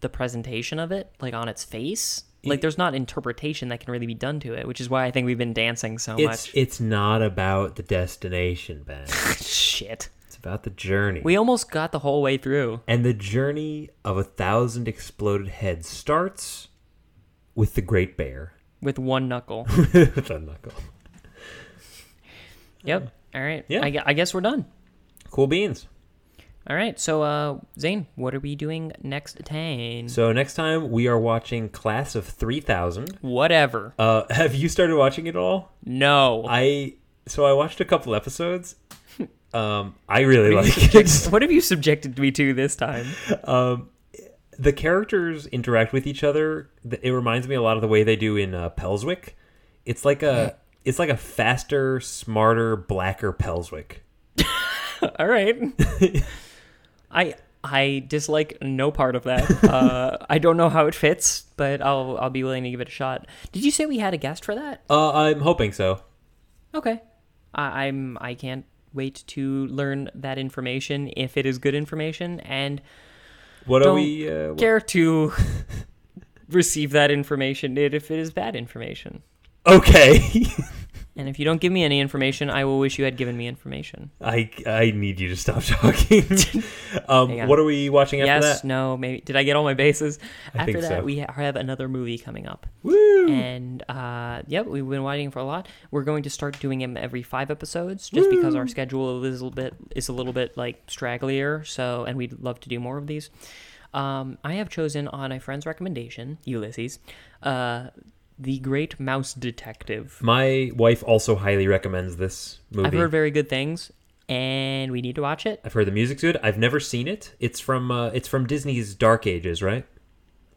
the presentation of it like on its face. Like there's not interpretation that can really be done to it, which is why I think we've been dancing so
It's
much.
it's not about the destination, Ben.
Shit.
About the journey.
We almost got the whole way through.
and the journey of a thousand exploded heads starts with the Great Bear.
with one knuckle.
with a knuckle.
yep. All right.
Yeah.
I, I guess we're done.
Cool beans.
All right. So, uh, Zane, what are we doing next time?
So next time we are watching Class of 3000.
Whatever.
Uh, have you started watching it all?
No.
I so I watched a couple episodes. Um, I really
what,
like it.
what have you subjected me to this time?
Um, the characters interact with each other. It reminds me a lot of the way they do in uh, Pelswick. It's like a it's like a faster, smarter, blacker Pelswick.
All right. I I dislike no part of that. Uh, I don't know how it fits, but I'll I'll be willing to give it a shot. Did you say we had a guest for that?
Uh, I'm hoping so.
Okay. I, I'm I can't wait to learn that information if it is good information and
What are
Don't
we? Uh, wh-
care to receive that information if it is bad information.
okay.
And if you don't give me any information, I will wish you had given me information.
I I need you to stop talking. um, what are we watching after
yes,
that?
no, maybe. Did I get all my bases?
I
After that,
so.
we have another movie coming up.
Woo!
And uh, yep, we've been waiting for a lot. We're going to start doing them every five episodes, just because our schedule is a little bit is a little bit like stragglier. So, and we'd love to do more of these. Um, I have chosen on a friend's recommendation, Ulysses, uh, the Great Mouse Detective.
My wife also highly recommends this movie.
I've heard very good things, and we need to watch it.
I've heard the music's good. I've never seen it. It's from uh, it's from Disney's Dark Ages, right?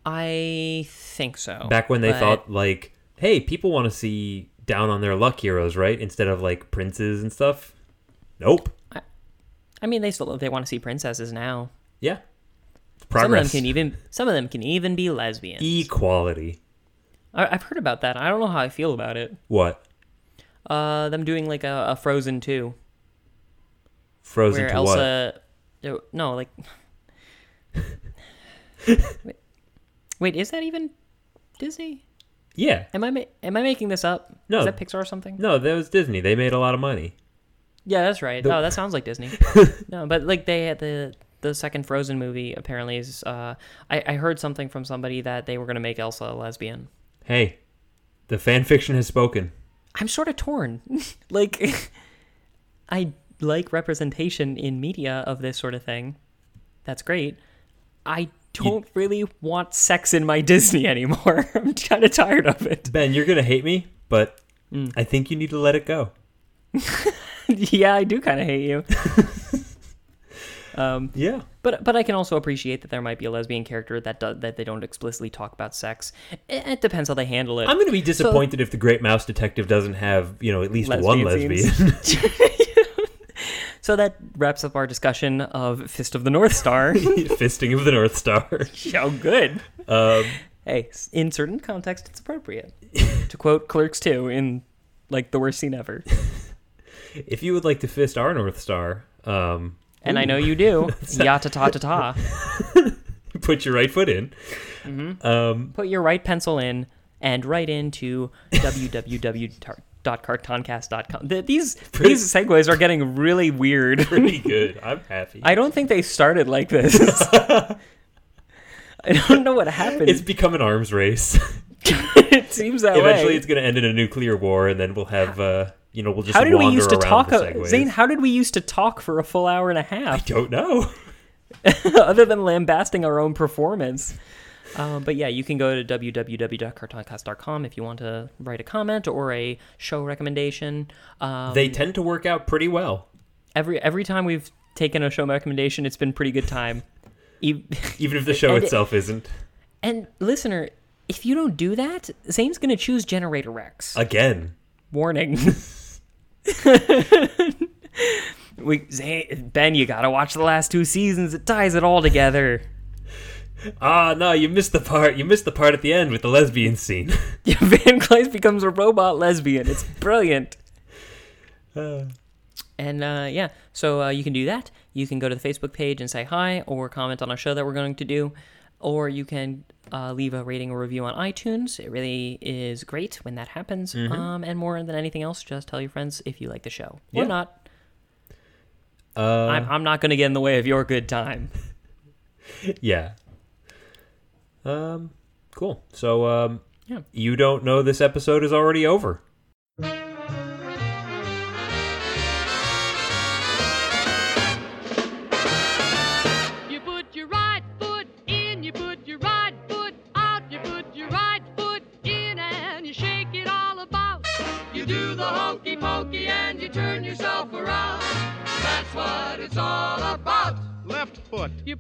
I think so.
Back when they
but-
thought like, hey, people want to see down on their luck heroes, right? Instead of like princes and stuff. Nope.
I mean, they still they want to see princesses now.
Yeah. Progress.
Some of them can even some of them can even be lesbians.
Equality.
I, I've heard about that. I don't know how I feel about it.
What?
Uh, them doing like a, a Frozen two,
Frozen
where
to what?
Elsa. no- No, like. wait, wait, is that even Disney?
Yeah.
Am I ma- am I making this up?
No.
is that Pixar or something?
No, that was Disney. They made a lot of money.
Yeah, that's right.
The-
oh, that sounds like Disney. no, but like they had the the second Frozen movie apparently is. Uh, I I heard something from somebody that they were gonna make Elsa a lesbian.
Hey, the fan fiction has spoken.
I'm sort of torn. like, I like representation in media of this sort of thing. That's great. I don't really want sex in my Disney anymore. I'm kind of tired of it.
Ben, you're gonna hate me, but
Mm.
I think you need to let it go.
yeah, I do kind of hate you. Um,
Yeah.
but but I can also appreciate that there might be a lesbian character that do, that they don't explicitly talk about sex. It, it depends how they handle it.
I'm gonna be disappointed if the Great Mouse Detective doesn't have, you know, at least one
Lesbian
lesbian.
so that wraps up our discussion of Fist of the North Star.
Fisting of the North Star.
oh, good.
Um,
Hey, in certain context, it's appropriate. to quote Clerks 2 in like the worst scene ever.
if you would like to fist our North Star, um,
And I know you do. Yata ta ta ta. ta.
put your right foot in.
Mm-hmm.
Um,
Put your right pencil in and write into www.cartoncast.com. Th- These these segues are getting really weird.
pretty good. I'm happy.
I don't think they started like this. I don't know what happened.
it's become an arms race.
it seems that
Eventually,
way.
it's going to end in a nuclear war, and then we'll have, uh, you know, we'll just
how did we used to talk? uh. Zane, how did we used to talk for a full hour and a half?
I don't know.
other than lambasting our own performance. Um, but yeah, you can go to www.cartoncast.com if you want to write a comment or a show recommendation. Um,
they tend to work out pretty well,
every every time we've taken a show recommendation, it's been pretty good time.
Even if the show
And
itself isn't.
and listener, if you don't do that, Zane's gonna choose Generator Rex.
Again,
Warning. we Ben, you gotta watch the last two seasons. It ties it all together.
ah, no, you missed the part. You missed the part at the end with the lesbian scene.
Yeah, Van Kleiss becomes a robot lesbian. It's brilliant.
Uh,
And uh, yeah, so uh, you can do that. You can go to the Facebook page and say hi or comment on a show that we're going to do. Or you can uh, leave a rating or review on iTunes. It really is great when that happens. Um, and more than anything else, just tell your friends if you like the show or
Yeah.
not.
uh,
I'm, I'm not going to get in the way of your good time.
yeah. Um, cool. So, um,
Yeah.
you don't know this episode is already over.
Foot. You